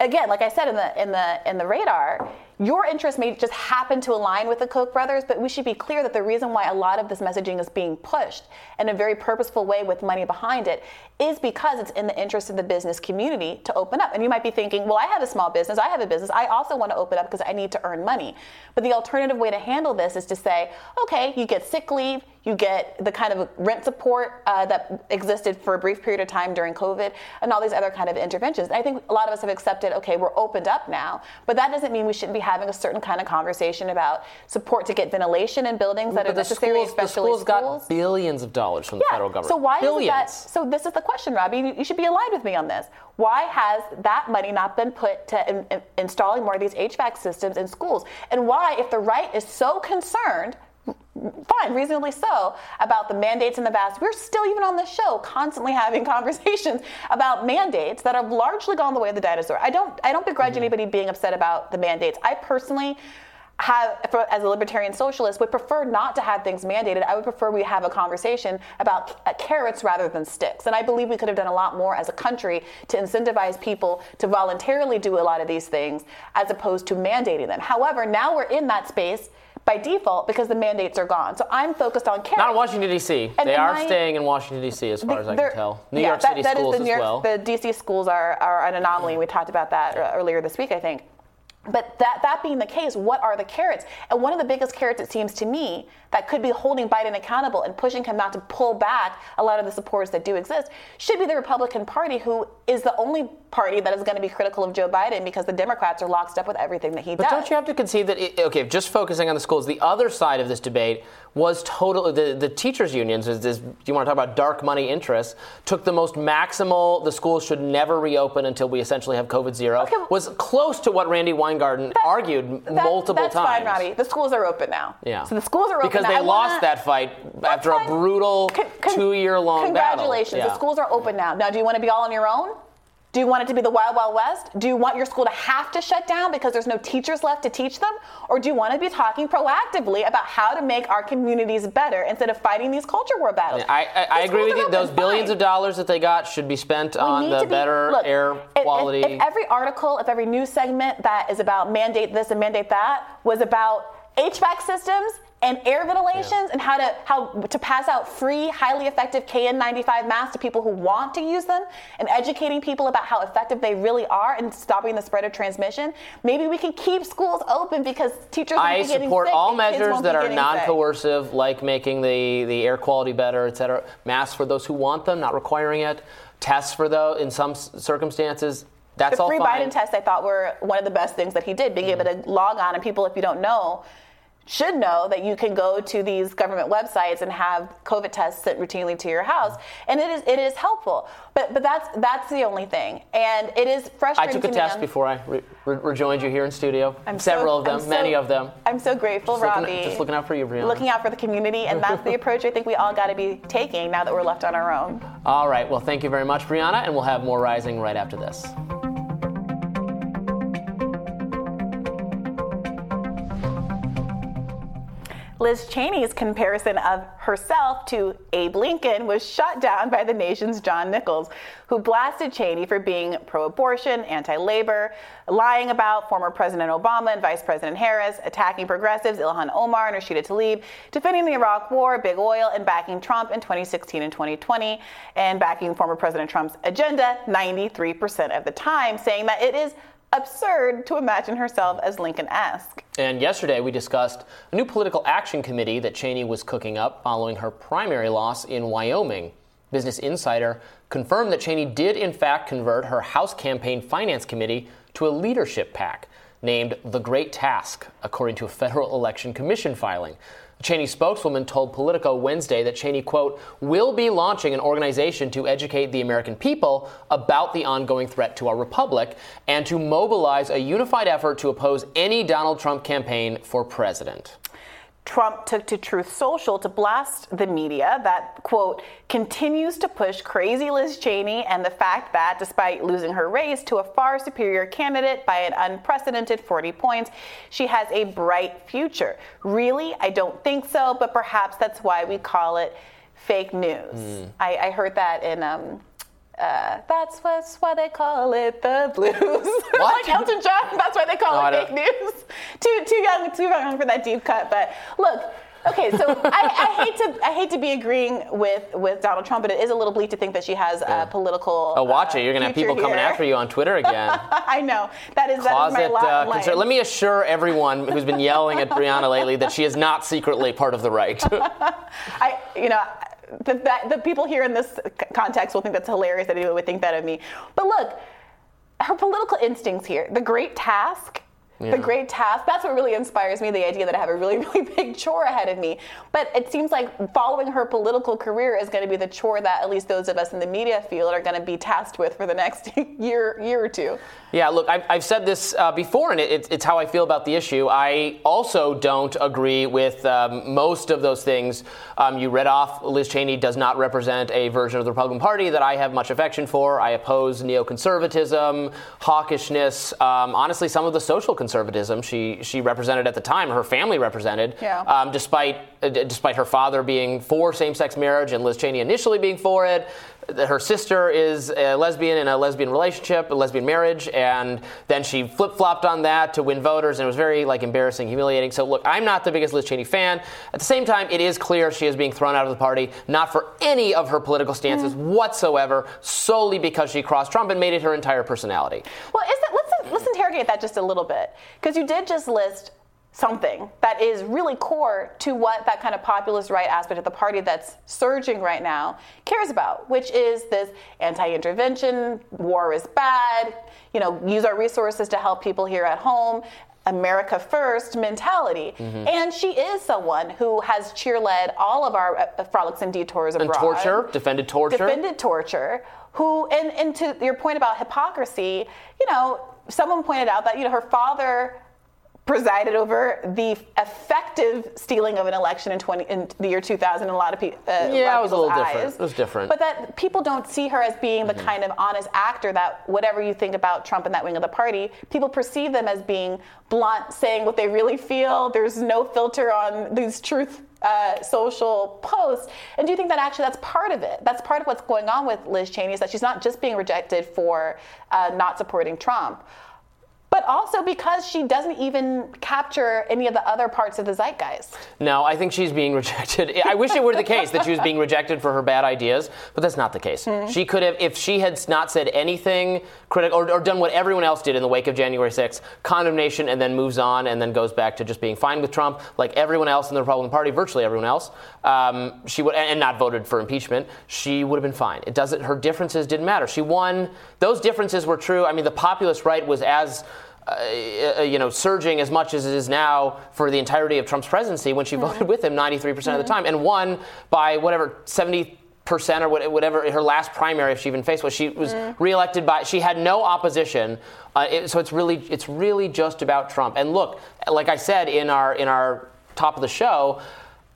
again, like I said in the in the in the radar, your interest may just happen to align with the Koch brothers, but we should be clear that the reason why a lot of this messaging is being pushed in a very purposeful way with money behind it is because it's in the interest of the business community to open up. And you might be thinking, well, I have a small business, I have a business, I also want to open up because I need to earn money. But the alternative way to handle this is to say, okay, you get sick leave, you get the kind of rent support uh, that existed for a brief period of time during COVID, and all these other kind of interventions. And I think a lot of us have accepted, okay, we're opened up now, but that doesn't mean we shouldn't be having a certain kind of conversation about support to get ventilation in buildings that but are necessary, schools, especially the schools. got billions of dollars from the federal government. So why billions. is that? So this is the question, Robby. You should be aligned with me on this. Why has that money not been put to in, in, installing more of these HVAC systems in schools? And why, if the right is so concerned fine, reasonably so, about the mandates in the vast. We're still, even on this show, constantly having conversations about mandates that have largely gone the way of the dinosaur. I don't, I don't begrudge mm-hmm. anybody being upset about the mandates. I personally have, for, as a libertarian socialist, would prefer not to have things mandated. I would prefer we have a conversation about uh, carrots rather than sticks. And I believe we could have done a lot more as a country to incentivize people to voluntarily do a lot of these things as opposed to mandating them. However, now we're in that space by default because the mandates are gone. So I'm focused on carrots. Not in Washington D.C. And they are my, staying in Washington D.C. as far as I can tell. New yeah, York that, City that schools is the New York, as well. The D.C. schools are, are an anomaly. We talked about that earlier this week, I think. But that, that being the case, what are the carrots? And one of the biggest carrots, it seems to me, that could be holding Biden accountable and pushing him not to pull back a lot of the supports that do exist should be the Republican Party, who is the only party that is going to be critical of Joe Biden because the Democrats are locked up with everything that he but does. But don't you have to concede that, it, okay, just focusing on the schools, the other side of this debate was totally, the, the teachers' unions, is, is, you want to talk about dark money interests, took the most maximal, the schools should never reopen until we essentially have COVID zero, okay. was close to what Randi Weingarten that, argued that, multiple that's times. That's fine, Robby. The schools are open now. Yeah. So the schools are open because they I lost wanna, that fight after fine. a brutal con- con- two-year-long battle. Congratulations. Yeah. The schools are open now. Now, do you want to be all on your own? Do you want it to be the Wild Wild West? Do you want your school to have to shut down because there's no teachers left to teach them? Or do you want to be talking proactively about how to make our communities better instead of fighting these culture war battles? I, I, I agree with you. Those billions of dollars that they got should be spent we on the be, better look, air quality. If, if every article, if every news segment that is about mandate this and mandate that was about HVAC systems and air ventilations yeah. and how to how to pass out free, highly effective KN95 masks to people who want to use them, and educating people about how effective they really are in stopping the spread of transmission. Maybe we can keep schools open because teachers. I be support sick all measures that are non-coercive, sick. like making the the air quality better, et cetera. Masks for those who want them, not requiring it. Tests for those in some circumstances. That's all. the all free fine. Biden tests I thought were one of the best things that he did, being mm-hmm. able to log on and people, if you don't know, should know that you can go to these government websites and have COVID tests sent routinely to your house, and it is it is helpful. But but that's that's the only thing, and it is frustrating. I took a to test before I re- re- rejoined you here in studio. I'm Several so, of them, so, many of them. I'm so grateful, just Robby. Looking, just looking out for you, Briahna. Looking out for the community, and that's the approach I think we all got to be taking now that we're left on our own. All right. Well, thank you very much, Briahna, and we'll have more rising right after this. Liz Cheney's comparison of herself to Abe Lincoln was shut down by the nation's John Nichols, who blasted Cheney for being pro abortion, anti labor, lying about former President Obama and Vice President Harris, attacking progressives Ilhan Omar and Rashida Tlaib, defending the Iraq War, big oil, and backing Trump in 2016 and 2020, and backing former President Trump's agenda 93% of the time, saying that it is absurd to imagine herself as Lincoln esque. And yesterday we discussed a new political action committee that Cheney was cooking up following her primary loss in Wyoming. Business Insider confirmed that Cheney did, in fact, convert her House Campaign Finance Committee to a leadership pack named The Great Task, according to a Federal Election Commission filing. Cheney spokeswoman told Politico Wednesday that Cheney, quote, will be launching an organization to educate the American people about the ongoing threat to our republic and to mobilize a unified effort to oppose any Donald Trump campaign for president. Trump took to Truth Social to blast the media that, quote, continues to push crazy Liz Cheney and the fact that, despite losing her race to a far superior candidate by an unprecedented 40 points, she has a bright future. Really? I don't think so, but perhaps that's why we call it fake news. Mm. I, I, heard that in. Um, uh, that's what's why they call it the blues. like Elton John, that's why they call no, it fake news. Too too young, too young for that deep cut. But look, okay, so I, I, hate to I hate to be agreeing with with Donald Trump, but it is a little bleak to think that she has yeah. a political. Oh, watch uh, it! You're gonna have people here. coming after you on Twitter again. I know that is Closet, that is my lot. Uh, concern. Let me assure everyone who's been yelling at Briahna lately that she is not secretly part of the right. I, you know, the, that, the people here in this context will think that's hilarious that anyone would think that of me. But look, her political instincts here, the great task yeah. the great task. That's what really inspires me the idea that I have a really, really big chore ahead of me. But it seems like following her political career is going to be the chore that at least those of us in the media field are going to be tasked with for the next year, year or two. Yeah, look, I've, I've said this uh, before, and it, it's how I feel about the issue. I also don't agree with um, most of those things um, you read off. Liz Cheney does not represent a version of the Republican Party that I have much affection for. I oppose neoconservatism, hawkishness, um, honestly, some of the social conservatism she she represented at the time, her family represented, yeah. um, despite uh, despite her father being for same-sex marriage and Liz Cheney initially being for it her sister is a lesbian in a lesbian relationship, a lesbian marriage, and then she flip flopped on that to win voters, and it was very like embarrassing, humiliating. So look, I'm not the biggest Liz Cheney fan. At the same time, it is clear she is being thrown out of the party, not for any of her political stances mm. whatsoever, solely because she crossed Trump and made it her entire personality. Well, is that, let's interrogate that just a little bit because you did just list something that is really core to what that kind of populist right aspect of the party that's surging right now cares about, which is this anti-intervention, war is bad, you know, use our resources to help people here at home. America first mentality. Mm-hmm. And she is someone who has cheerled all of our uh, frolics and detours abroad. And torture, defended torture. Defended torture. Who, and, and to your point about hypocrisy, you know, someone pointed out that, you know, her father presided over the effective stealing of an election in 20 in the year 2000 in a lot of people uh, yeah it was a little eyes. different it was different but that people don't see her as being the mm-hmm. kind of honest actor that whatever you think about Trump and that wing of the party people perceive them as being blunt saying what they really feel there's no filter on these truth uh, social posts. And do you think that actually that's part of it? That's part of what's going on with Liz Cheney is that she's not just being rejected for uh, not supporting Trump, but also because she doesn't even capture any of the other parts of the zeitgeist. No, I think she's being rejected. I wish it were the case that she was being rejected for her bad ideas, but that's not the case. Mm-hmm. She could have, if she had not said anything critical or, or, done what everyone else did in the wake of January 6th, condemnation, and then moves on and then goes back to just being fine with Trump, like everyone else in the Republican Party, virtually everyone else. Um, she would, and not voted for impeachment. She would have been fine. It doesn't. Her differences didn't matter. She won. Those differences were true. I mean, the populist right was as uh, uh, you know, surging as much as it is now for the entirety of Trump's presidency when she mm-hmm. voted with him 93% mm-hmm. of the time and won by whatever 70 percent or whatever her last primary if she even faced was she was mm. reelected by she had no opposition uh, it, so it's really it's really just about Trump and look like I said in our in our top of the show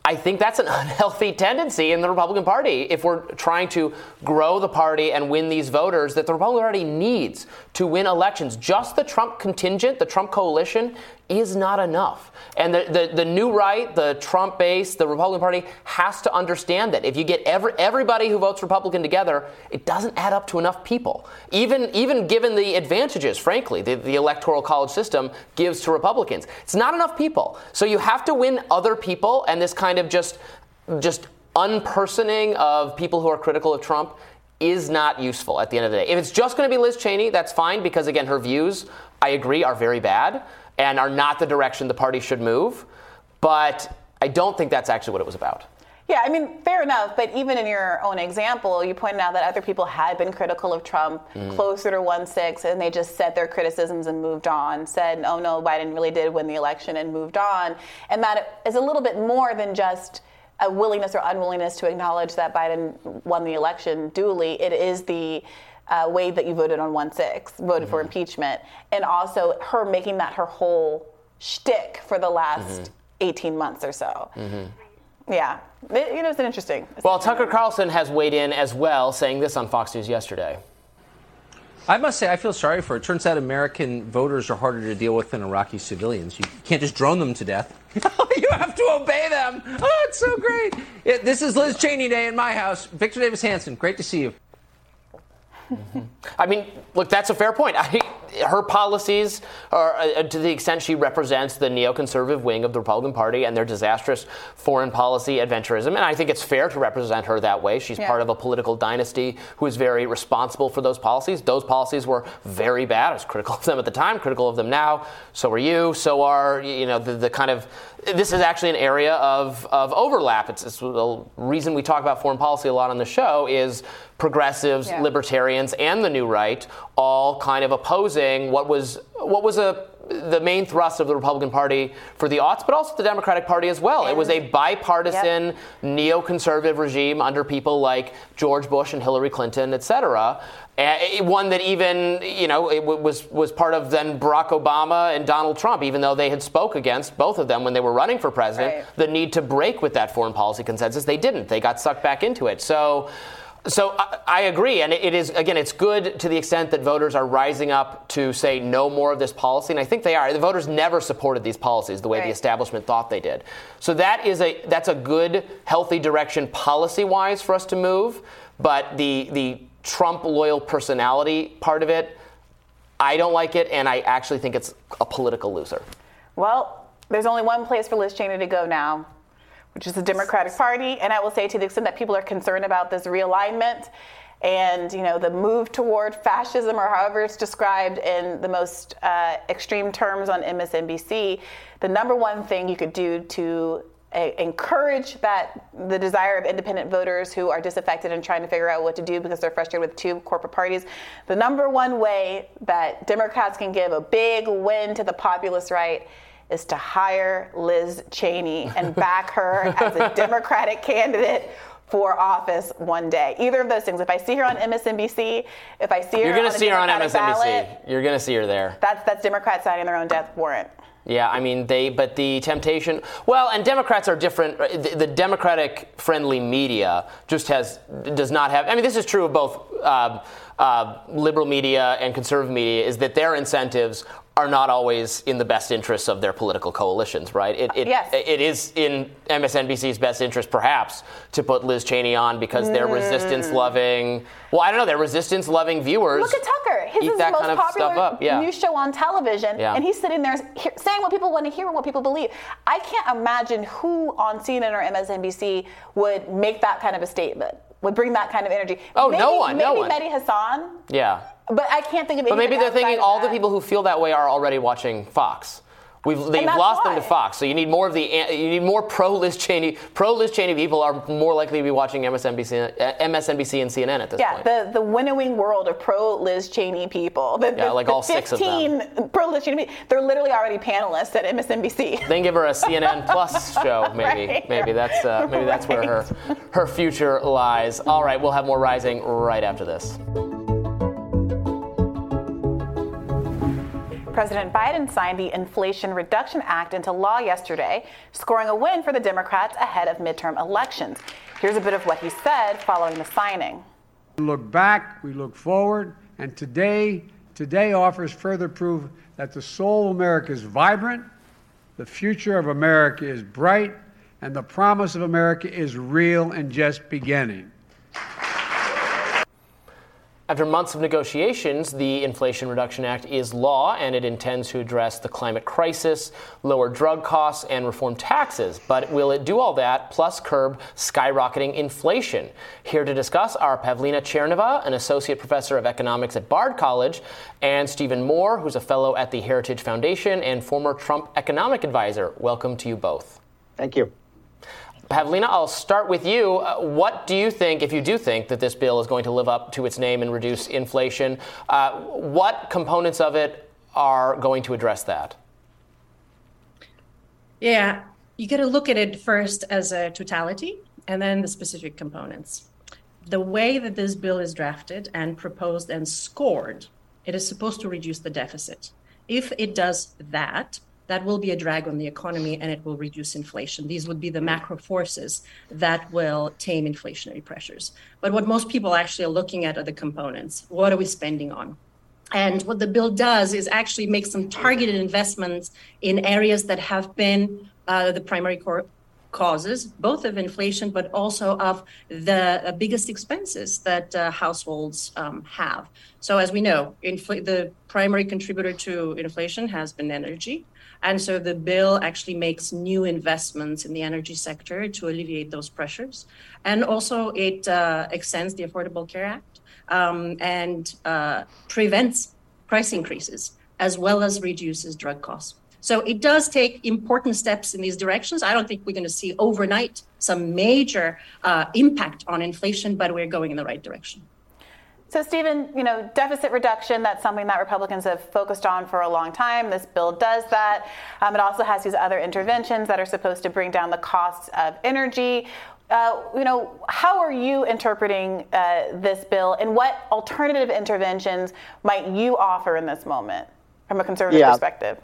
I think that's an unhealthy tendency in the Republican Party if we're trying to grow the party and win these voters that the Republican Party needs to win elections. Just the Trump contingent, the Trump coalition, is not enough. And the, the, the, new right, the Trump base, the Republican Party has to understand that if you get every, everybody who votes Republican together, it doesn't add up to enough people. Even, even given the advantages, frankly, the, the electoral college system gives to Republicans. It's not enough people. So you have to win other people, and this kind of just, just unpersoning of people who are critical of Trump is not useful at the end of the day. If it's just going to be Liz Cheney, that's fine because, again, her views, I agree, are very bad and are not the direction the party should move. But I don't think that's actually what it was about. Yeah, I mean, fair enough. But even in your own example, you pointed out that other people had been critical of Trump mm. closer to 1 6, and they just said their criticisms and moved on, said, oh no, Biden really did win the election and moved on. And that is a little bit more than just a willingness or unwillingness to acknowledge that Biden won the election duly. It is the uh, way that you voted on 1 6, voted mm-hmm. for impeachment, and also her making that her whole shtick for the last. Mm-hmm. 18 months or so. Mm-hmm. Yeah, it, you know, it's an interesting. It's well, Tucker Carlson has weighed in as well, saying this on Fox News yesterday. I must say, I feel sorry for it. Turns out American voters are harder to deal with than Iraqi civilians. You can't just drone them to death. you have to obey them. Oh, it's so great. Yeah, this is Liz Cheney Day in my house. Victor Davis Hanson, great to see you. Mm-hmm. I mean, look, that's a fair point. I, her policies are, uh, to the extent she represents the neoconservative wing of the Republican Party and their disastrous foreign policy adventurism. And I think it's fair to represent her that way. She's yeah. part of a political dynasty who is very responsible for those policies. Those policies were very bad. I was critical of them at the time, critical of them now. So are you. So are, you know, the, the kind of this is actually an area of, of overlap. It's, it's the reason we talk about foreign policy a lot on the show is progressives, yeah. libertarians, and the new right all kind of opposing what was what was a the main thrust of the Republican Party for the aughts, but also the Democratic Party as well. And, it was a bipartisan yep. neoconservative regime under people like George Bush and Hillary Clinton, et cetera. Eh, one that even you know it was was part of then Barack Obama and Donald Trump, even though they had spoke against both of them when they were running for president, right. the need to break with that foreign policy consensus. They didn't. They got sucked back into it. So. So I, I, agree, and it is again, it's good to the extent that voters are rising up to say no more of this policy, and I think they are. The voters never supported these policies the way right. the establishment thought they did. So that is a that's a good, healthy direction policy-wise for us to move. But the the Trump loyal personality part of it, I don't like it, and I actually think it's a political loser. Well, there's only one place for Liz Cheney to go now, which is the Democratic Party. And I will say, to the extent that people are concerned about this realignment and you know the move toward fascism, or however it's described in the most uh, extreme terms on MSNBC, the number one thing you could do to encourage that the desire of independent voters who are disaffected and trying to figure out what to do because they're frustrated with two corporate parties. The number one way that Democrats can give a big win to the populist right is to hire Liz Cheney and back her as a Democratic candidate for office one day. Either of those things. If I see her on MSNBC, if I see her, you're going to see her on MSNBC. Ballot, you're going to see her there. That's that's Democrats signing their own death warrant. Yeah, I mean they, but the temptation. Well, and Democrats are different. The, the Democratic-friendly media just has does not have. I mean, this is true of both. Uh, uh, liberal media and conservative media is that their incentives are not always in the best interests of their political coalitions, right? It, it, yes. it is in MSNBC's best interest, perhaps, to put Liz Cheney on because they're mm. resistance loving. Well, I don't know, they're resistance loving viewers. Look at Tucker. His is the most kind of popular yeah. news show on television, yeah. and he's sitting there saying what people want to hear and what people believe. I can't imagine who on CNN or MSNBC would make that kind of a statement, would bring that kind of energy. Oh, maybe, no one. Maybe no one. Mehdi Hasan. Yeah. But I can't think of. Any. But maybe they're thinking all the people who feel that way are already watching Fox. We've they've lost why. them to Fox, so you need more of the you need more pro Liz Cheney pro Liz Cheney people are more likely to be watching MSNBC MSNBC and CNN at this yeah, point. Yeah, the the winnowing world of pro Liz Cheney people. The, yeah, the, like the all six of them. Pro Liz Cheney, they're literally already panelists at MSNBC. Then give her a CNN Plus show, maybe. right. Maybe that's uh, maybe that's where her her future lies. All right, we'll have more rising right after this. President Biden signed the Inflation Reduction Act into law yesterday, scoring a win for the Democrats ahead of midterm elections. Here's a bit of what he said following the signing. We look back, we look forward, and today, today offers further proof that the soul of America is vibrant, the future of America is bright, and the promise of America is real and just beginning. After months of negotiations, the Inflation Reduction Act is law and it intends to address the climate crisis, lower drug costs, and reform taxes. But will it do all that plus curb skyrocketing inflation? Here to discuss are Pavlina Tcherneva, an associate professor of economics at Bard College, and Stephen Moore, who's a fellow at the Heritage Foundation and former Trump economic advisor. Welcome to you both. Thank you. Pavlina, I'll start with you. Uh, what do you think, if you do think that this bill is going to live up to its name and reduce inflation, uh, what components of it are going to address that? Yeah, you got to look at it first as a totality and then the specific components. The way that this bill is drafted and proposed and scored, it is supposed to reduce the deficit. If it does that, that will be a drag on the economy and it will reduce inflation. These would be the macro forces that will tame inflationary pressures. But what most people actually are looking at are the components. What are we spending on? And what the bill does is actually make some targeted investments in areas that have been uh, the primary core causes, both of inflation, but also of the uh, biggest expenses that uh, households um, have. So, as we know, infl- the primary contributor to inflation has been energy. And so the bill actually makes new investments in the energy sector to alleviate those pressures. And also, it uh, extends the Affordable Care Act um, and uh, prevents price increases as well as reduces drug costs. So it does take important steps in these directions. I don't think we're going to see overnight some major uh, impact on inflation, but we're going in the right direction. So, Stephen, you know, deficit reduction, that's something that Republicans have focused on for a long time. This bill does that. Um, it also has these other interventions that are supposed to bring down the costs of energy. Uh, you know, how are you interpreting uh, this bill, and what alternative interventions might you offer in this moment from a conservative yeah. perspective?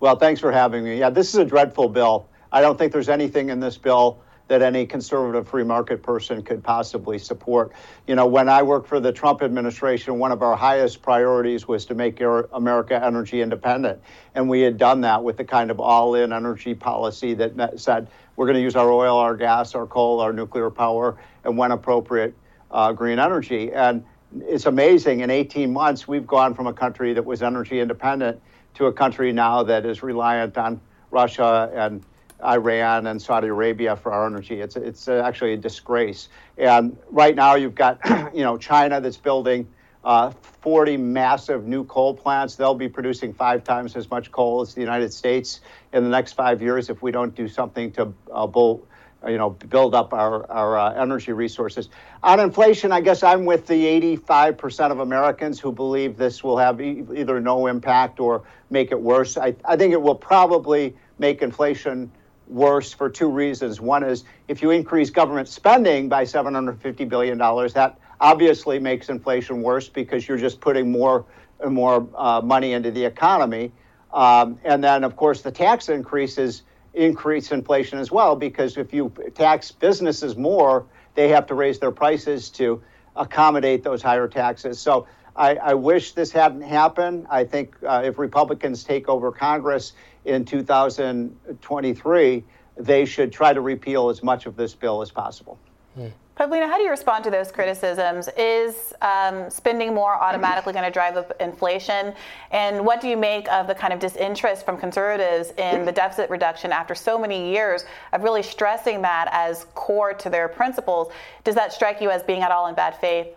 Well, thanks for having me. Yeah, this is a dreadful bill. I don't think there's anything in this bill that any conservative free market person could possibly support. You know, when I worked for the Trump administration, one of our highest priorities was to make America energy independent. And we had done that with the kind of all in energy policy that said we're going to use our oil, our gas, our coal, our nuclear power, and when appropriate, uh, green energy. And it's amazing in 18 months, we've gone from a country that was energy independent to a country now that is reliant on Russia and Iran and Saudi Arabia for our energy. It's it's actually a disgrace. And right now you've got you know China that's building uh, 40 massive new coal plants. They'll be producing five times as much coal as the United States in the next five years if we don't do something to uh, bull, you know, build up our, our uh, energy resources. On inflation, I guess I'm with the 85% of Americans who believe this will have e- either no impact or make it worse. I, I think it will probably make inflation worse for two reasons. One is if you increase government spending by $750 billion, that obviously makes inflation worse because you're just putting more and more uh, money into the economy. Um, and then, of course, the tax increases increase inflation as well because if you tax businesses more, they have to raise their prices to accommodate those higher taxes. So I, I wish this hadn't happened. I think uh, if Republicans take over Congress in 2023, they should try to repeal as much of this bill as possible. Hmm. Pavlina, how do you respond to those criticisms? Is um, spending more automatically going to drive up inflation? And what do you make of the kind of disinterest from conservatives in the deficit reduction after so many years of really stressing that as core to their principles? Does that strike you as being at all in bad faith?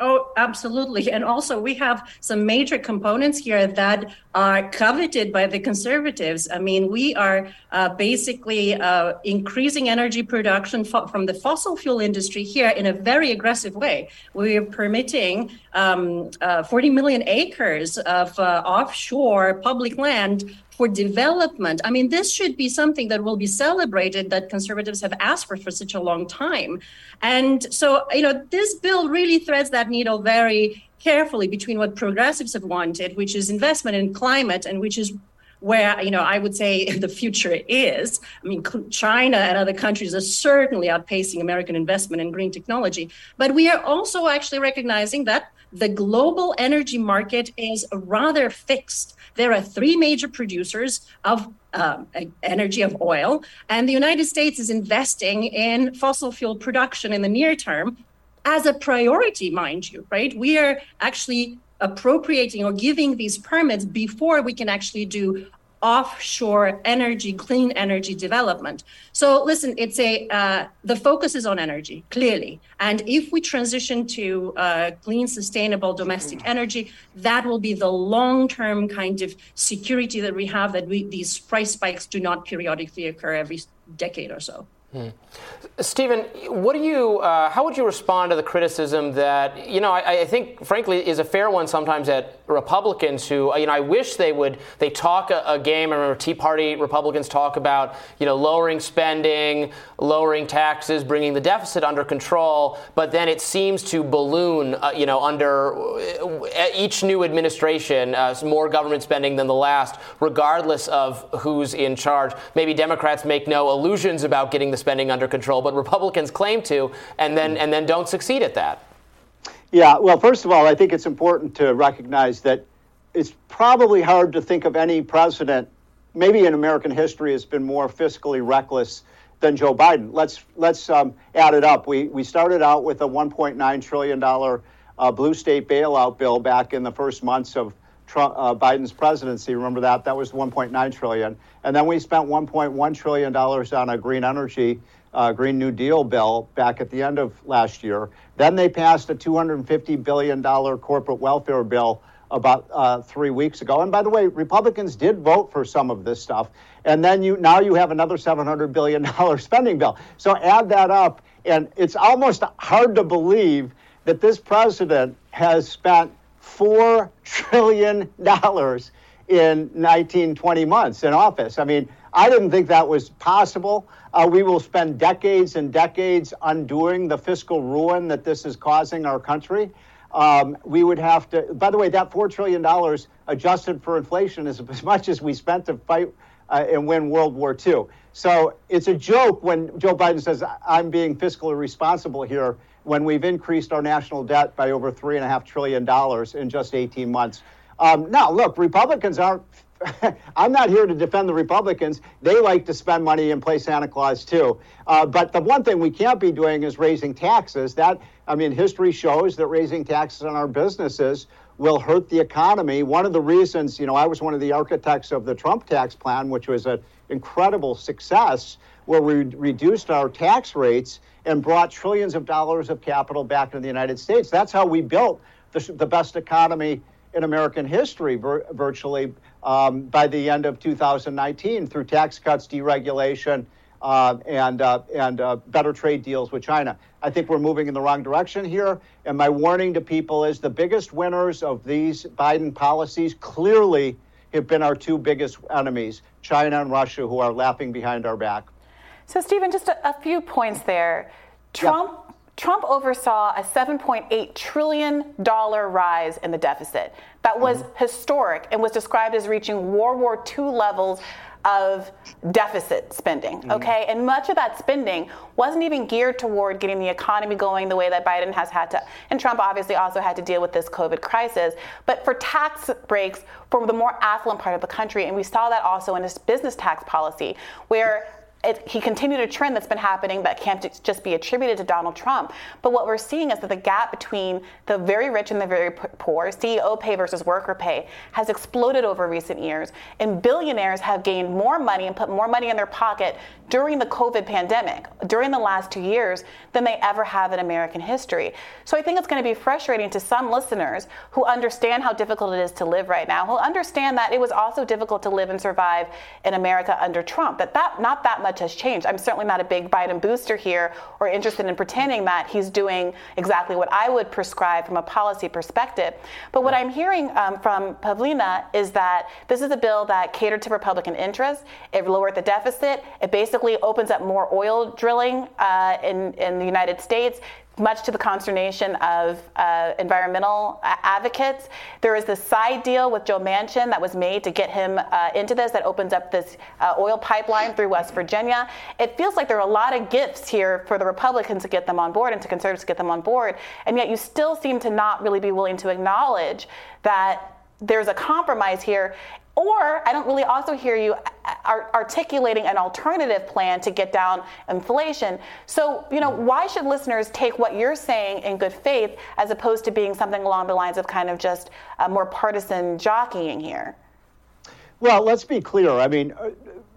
Oh, absolutely. And also, we have some major components here that are coveted by the conservatives. I mean, we are uh, basically uh, increasing energy production fo- from the fossil fuel industry here in a very aggressive way. We are permitting um, uh, 40 million acres of uh, offshore public land for development. I mean, this should be something that will be celebrated that conservatives have asked for for such a long time. And so, you know, this bill really threads that needle very carefully between what progressives have wanted, which is investment in climate, and which is where you know I would say the future is. I mean, China and other countries are certainly outpacing American investment in green technology, but we are also actually recognizing that the global energy market is rather fixed. There are three major producers of um, energy of oil, and the United States is investing in fossil fuel production in the near term as a priority, mind you, right? We are actually appropriating or giving these permits before we can actually do offshore energy, clean energy development. So listen, it's a uh, the focus is on energy clearly, and if we transition to uh, clean, sustainable domestic energy, that will be the long-term kind of security that we have that we, these price spikes do not periodically occur every decade or so. Hmm. Stephen, what do you? Uh, how would you respond to the criticism that you know? I, I, think, frankly, is a fair one sometimes at Republicans who you know. I wish they would. They talk a, a game. I remember Tea Party Republicans talk about you know lowering spending, lowering taxes, bringing the deficit under control. But then it seems to balloon. Uh, you know, under uh, each new administration, uh, more government spending than the last, regardless of who's in charge. Maybe Democrats make no illusions about getting the spending under control, but Republicans claim to, and then and then don't succeed at that. Yeah, well, first of all, I think it's important to recognize that it's probably hard to think of any president, maybe in American history, has been more fiscally reckless than Joe Biden. Let's let's um, add it up. We we started out with a 1.9 trillion dollar uh, blue state bailout bill back in the first months of Trump, uh, Biden's presidency. Remember that? That was 1.9 trillion, and then we spent 1.1 trillion dollars on a green energy uh, Green New Deal bill back at the end of last year. Then they passed a $250 billion corporate welfare bill about uh, three weeks ago. And by the way, Republicans did vote for some of this stuff. And then you now you have another $700 billion spending bill. So add that up, and it's almost hard to believe that this president has spent $4 trillion in 19, 20 months in office. I mean, I didn't think that was possible. Uh, we will spend decades and decades undoing the fiscal ruin that this is causing our country. Um, we would have to, by the way, that $4 trillion adjusted for inflation is as much as we spent to fight uh, and win World War II. So it's a joke when Joe Biden says, I'm being fiscally responsible here when we've increased our national debt by over $3.5 trillion in just 18 months. Um, now, look, Republicans aren't I'm not here to defend the Republicans. They like to spend money and play Santa Claus too. Uh, but the one thing we can't be doing is raising taxes. That I mean, history shows that raising taxes on our businesses will hurt the economy. One of the reasons, you know, I was one of the architects of the Trump tax plan, which was an incredible success, where we reduced our tax rates and brought trillions of dollars of capital back into the United States. That's how we built the, the best economy in American history, vir- virtually um, by the end of 2019 through tax cuts, deregulation, uh, and uh, and uh, better trade deals with China. I think we're moving in the wrong direction here. And my warning to people is the biggest winners of these Biden policies clearly have been our two biggest enemies, China and Russia, who are laughing behind our back. So, Stephen, just a, a few points there. Trump. Yeah. Trump oversaw a $7.8 trillion rise in the deficit. That was mm-hmm. historic and was described as reaching World War II levels of deficit spending, mm-hmm. okay? And much of that spending wasn't even geared toward getting the economy going the way that Biden has had to. And Trump obviously also had to deal with this COVID crisis, but for tax breaks for the more affluent part of the country. And we saw that also in his business tax policy, where it, he continued a trend that's been happening that can't just be attributed to Donald Trump. But what we're seeing is that the gap between the very rich and the very poor, CEO pay versus worker pay, has exploded over recent years. And billionaires have gained more money and put more money in their pocket during the COVID pandemic, during the last two years, than they ever have in American history. So I think it's going to be frustrating to some listeners who understand how difficult it is to live right now, who understand that it was also difficult to live and survive in America under Trump, that, that not that much much has changed. I'm certainly not a big Biden booster here or interested in pretending that he's doing exactly what I would prescribe from a policy perspective. But what I'm hearing um, from Pavlina is that this is a bill that catered to Republican interests. It lowered the deficit. It basically opens up more oil drilling uh, in, in the United States much to the consternation of uh, environmental advocates. There is this side deal with Joe Manchin that was made to get him uh, into this that opens up this uh, oil pipeline through West Virginia. It feels like there are a lot of gifts here for the Republicans to get them on board and to conservatives to get them on board, and yet you still seem to not really be willing to acknowledge that there's a compromise here or I don't really also hear you articulating an alternative plan to get down inflation. So, you know, why should listeners take what you're saying in good faith as opposed to being something along the lines of kind of just a more partisan jockeying here? Well, let's be clear. I mean, uh,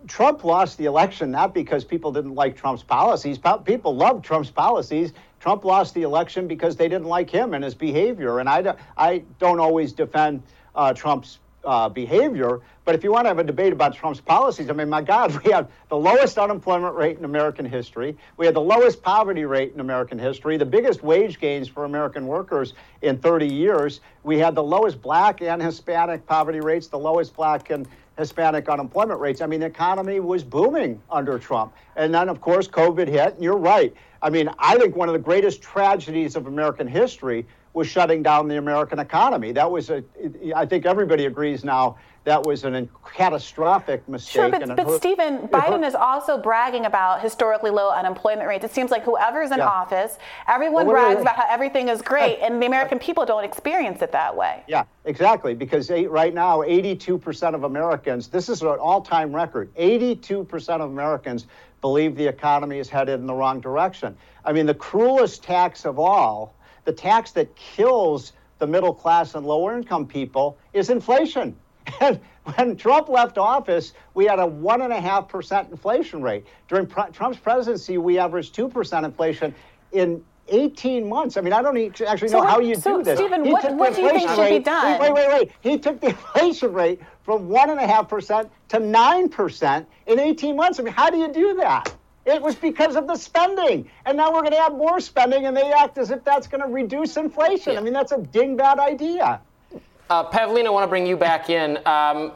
Trump lost the election not because people didn't like Trump's policies. People loved Trump's policies. Trump lost the election because they didn't like him and his behavior. And I, I don't always defend uh, Trump's uh, behavior. But if you want to have a debate about Trump's policies, I mean, my God, we have the lowest unemployment rate in American history. We had the lowest poverty rate in American history, the biggest wage gains for American workers in 30 years. We had the lowest black and Hispanic poverty rates, the lowest black and Hispanic unemployment rates. I mean, the economy was booming under Trump. And then, of course, COVID hit. And you're right. I mean, I think one of the greatest tragedies of American history was shutting down the American economy. That was a, I think everybody agrees now that was an catastrophic mistake. Sure, but, but Stephen, Biden is also bragging about historically low unemployment rates. It seems like whoever's in yeah. office, everyone well, brags about how everything is great, and the American people don't experience it that way. Yeah, exactly. Because right now, 82% of Americans, this is an all time record, 82% of Americans believe the economy is headed in the wrong direction. I mean, the cruelest tax of all the tax that kills the middle class and lower income people is inflation. And when Trump left office, we had a 1.5% inflation rate. During pr- Trump's presidency, we averaged 2% inflation. In 18 months. I mean, I don't actually know so, how you so do this. Stephen, what, what do you think should rate, be done? Wait, wait, wait. He took the inflation rate from 1.5% to 9% in 18 months. I mean, how do you do that? It was because of the spending. And now we're going to have more spending, and they act as if that's going to reduce inflation. Yeah. I mean, that's a dingbat idea. Uh, Pavlina, I want to bring you back in. Um,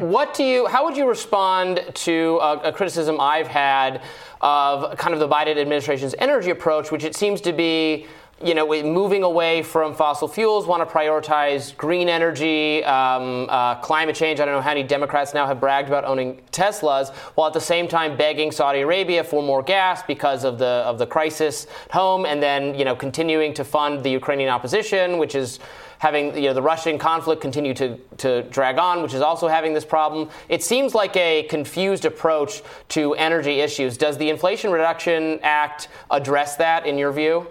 what do you? How would you respond to a, a, criticism I've had of kind of the Biden administration's energy approach, which it seems to be you know, moving away from fossil fuels, want to prioritize green energy, um, uh, climate change. I don't know how many Democrats now have bragged about owning Teslas, while at the same time begging Saudi Arabia for more gas because of the of the crisis at home, and then you know continuing to fund the Ukrainian opposition, which is having you know the Russian conflict continue to, to drag on, which is also having this problem. It seems like a confused approach to energy issues. Does the Inflation Reduction Act address that in your view?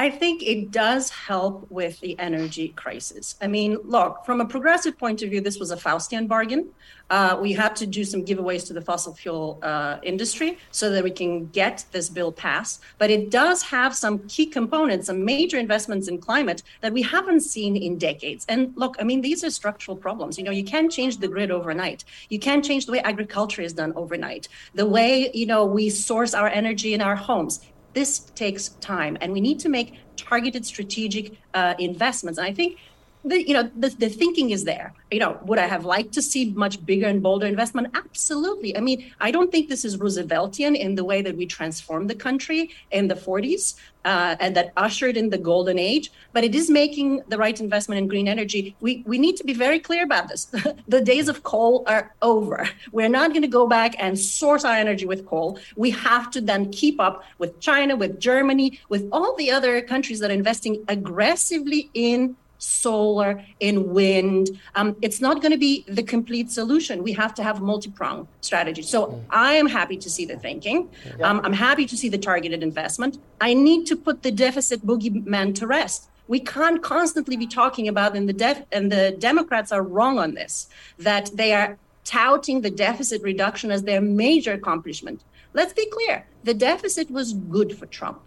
I think it does help with the energy crisis. I mean, look, from a progressive point of view, this was a Faustian bargain. Uh, we had to do some giveaways to the fossil fuel uh, industry so that we can get this bill passed. But it does have some key components, some major investments in climate that we haven't seen in decades. And look, I mean, these are structural problems. You know, you can't change the grid overnight. You can't change the way agriculture is done overnight. The way, you know, we source our energy in our homes this takes time and we need to make targeted strategic uh, investments. And i think the, you know the, the thinking is there. You know would i have liked to see much bigger and bolder investment? Absolutely. I mean i don't think this is rooseveltian in the way that we transformed the country in the 40s uh, and that ushered in the golden age but it is making the right investment in green energy. We we need to be very clear about this. The days of coal are over. We're not going to go back and source our energy with coal. We have to then keep up with china with germany with all the other countries that are investing aggressively in solar, in wind. Um, it's not going to be the complete solution. We have to have multi-pronged strategy. So mm. I am happy to see the thinking. Yeah. Um, I'm happy to see the targeted investment. I need to put the deficit boogeyman to rest. We can't constantly be talking about, and the def- and the Democrats are wrong on this, that they are touting the deficit reduction as their major accomplishment. Let's be clear: the deficit was good for Trump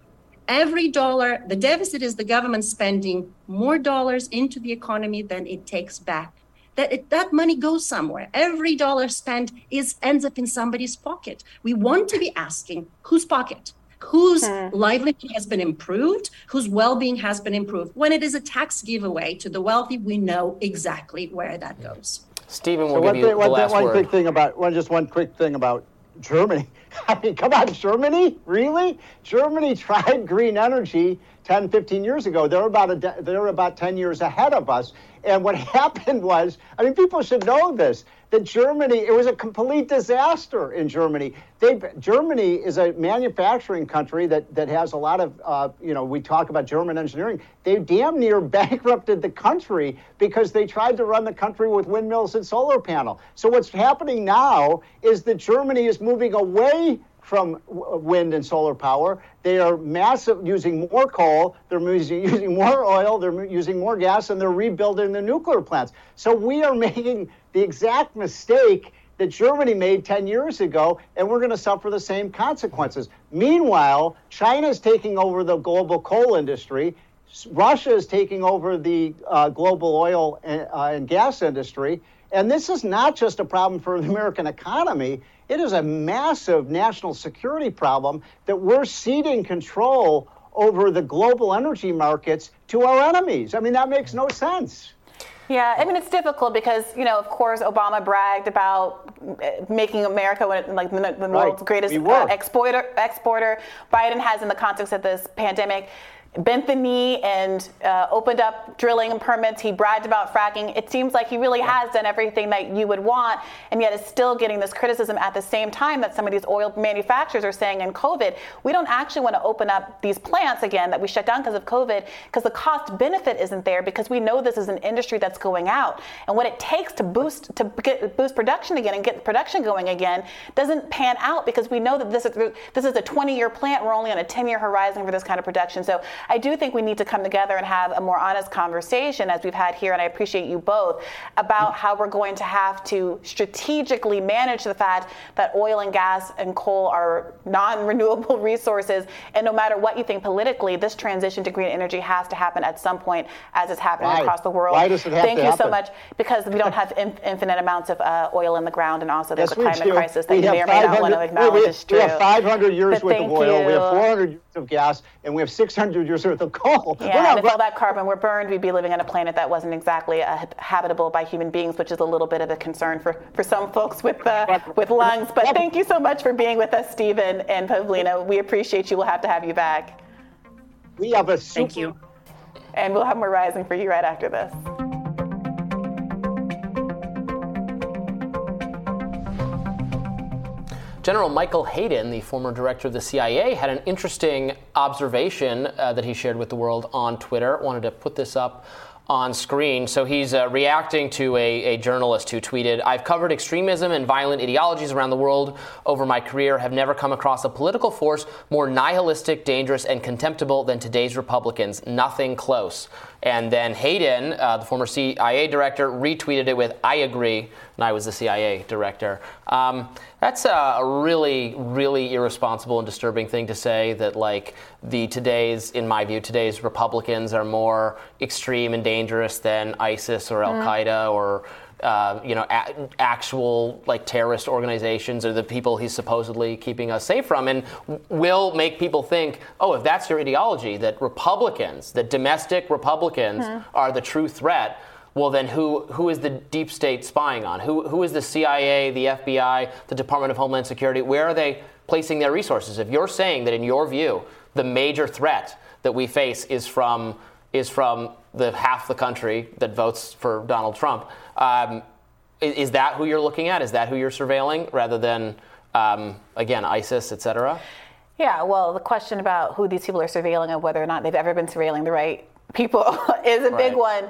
every dollar, the deficit is the government spending more dollars into the economy than it takes back. That it, that money goes somewhere. Every dollar spent is ends up in somebody's pocket. We want to be asking whose pocket, whose hmm. livelihood has been improved, whose well-being has been improved. When it is a tax giveaway to the wealthy, we know exactly where that goes. Stephen will so give you thing, the last one word. quick thing about one, just one quick thing about Germany. I mean, come on, Germany? Really? Germany tried green energy 10, 15 years ago. They're about, a, they're about 10 years ahead of us. And what happened was, I mean, people should know this that Germany, it was a complete disaster in Germany. They, Germany is a manufacturing country that, that has a lot of, uh, you know, we talk about German engineering. They damn near bankrupted the country because they tried to run the country with windmills and solar panel. So what's happening now is that Germany is moving away from wind and solar power. They are massive, using more coal, they're using, using more oil, they're using more gas, and they're rebuilding the nuclear plants. So we are making the exact mistake that Germany made 10 years ago, and we're going to suffer the same consequences. Meanwhile, China is taking over the global coal industry. Russia is taking over the uh, global oil and, uh, and gas industry. And this is not just a problem for the American economy, it is a massive national security problem that we're ceding control over the global energy markets to our enemies. I mean, that makes no sense. Yeah, I mean it's difficult because you know, of course, Obama bragged about making America one, like the, the right. world's greatest uh, exporter. Exporter. Biden has, in the context of this pandemic, bent the knee and uh, opened up drilling permits. He bragged about fracking. It seems like he really has done everything that you would want, and yet is still getting this criticism at the same time that some of these oil manufacturers are saying in COVID, we don't actually want to open up these plants again that we shut down because of COVID because the cost benefit isn't there because we know this is an industry that's going out. And what it takes to boost to get, boost production again and get production going again doesn't pan out because we know that this is this is a 20-year plant. We're only on a 10-year horizon for this kind of production. So I do think we need to come together and have a more honest conversation, as we've had here, and I appreciate you both, about how we're going to have to strategically manage the fact that oil and gas and coal are non renewable resources. And no matter what you think politically, this transition to green energy has to happen at some point, as is happening Why? across the world. Why does it have Thank to you happen? so much, because we don't have in, infinite amounts of uh, oil in the ground, and also there's Yes, a climate do. crisis that We you may or may not 500 want to acknowledge we, we have 500 years But worth of oil, we have 400 years of gas, and we have 600 years worth of coal. We're Yeah, not and if ru- all that carbon were burned, we'd be living on a planet that wasn't exactly uh, habitable by human beings, which is a little bit of a concern for, for some folks with uh, with lungs. But thank you so much for being with us, Stephen and Pavlina. We appreciate you. We'll have to have you back. we have a super, Thank you. And we'll have more rising for you right after this. General Michael Hayden, the former director of the CIA, had an interesting observation uh, that he shared with the world on Twitter. Wanted to put this up on screen. So he's uh, reacting to a, a journalist who tweeted I've covered extremism and violent ideologies around the world over my career, have never come across a political force more nihilistic, dangerous, and contemptible than today's Republicans. Nothing close. And then Hayden, uh, the former CIA director, retweeted it with I agree, and I was the CIA director. Um, that's a really, really irresponsible and disturbing thing to say that, like, the today's, in my view, today's Republicans are more extreme and dangerous than ISIS or Al Qaeda or uh, you know, a- actual like terrorist organizations or the people he's supposedly keeping us safe from, and will make people think, oh, if that's your ideology, that Republicans, that domestic Republicans are the true threat. Well, then who who is the deep state spying on? Who who is the CIA, the FBI, the Department of Homeland Security? Where are they placing their resources? If you're saying that, in your view, the major threat that we face is from is from the half the country that votes for Donald Trump. Um, i- is, that who you're looking at? Is that who you're surveilling, rather than um, again ISIS, et cetera? Yeah, well, the question about who these people are surveilling and whether or not they've ever been surveilling the right people is a big one.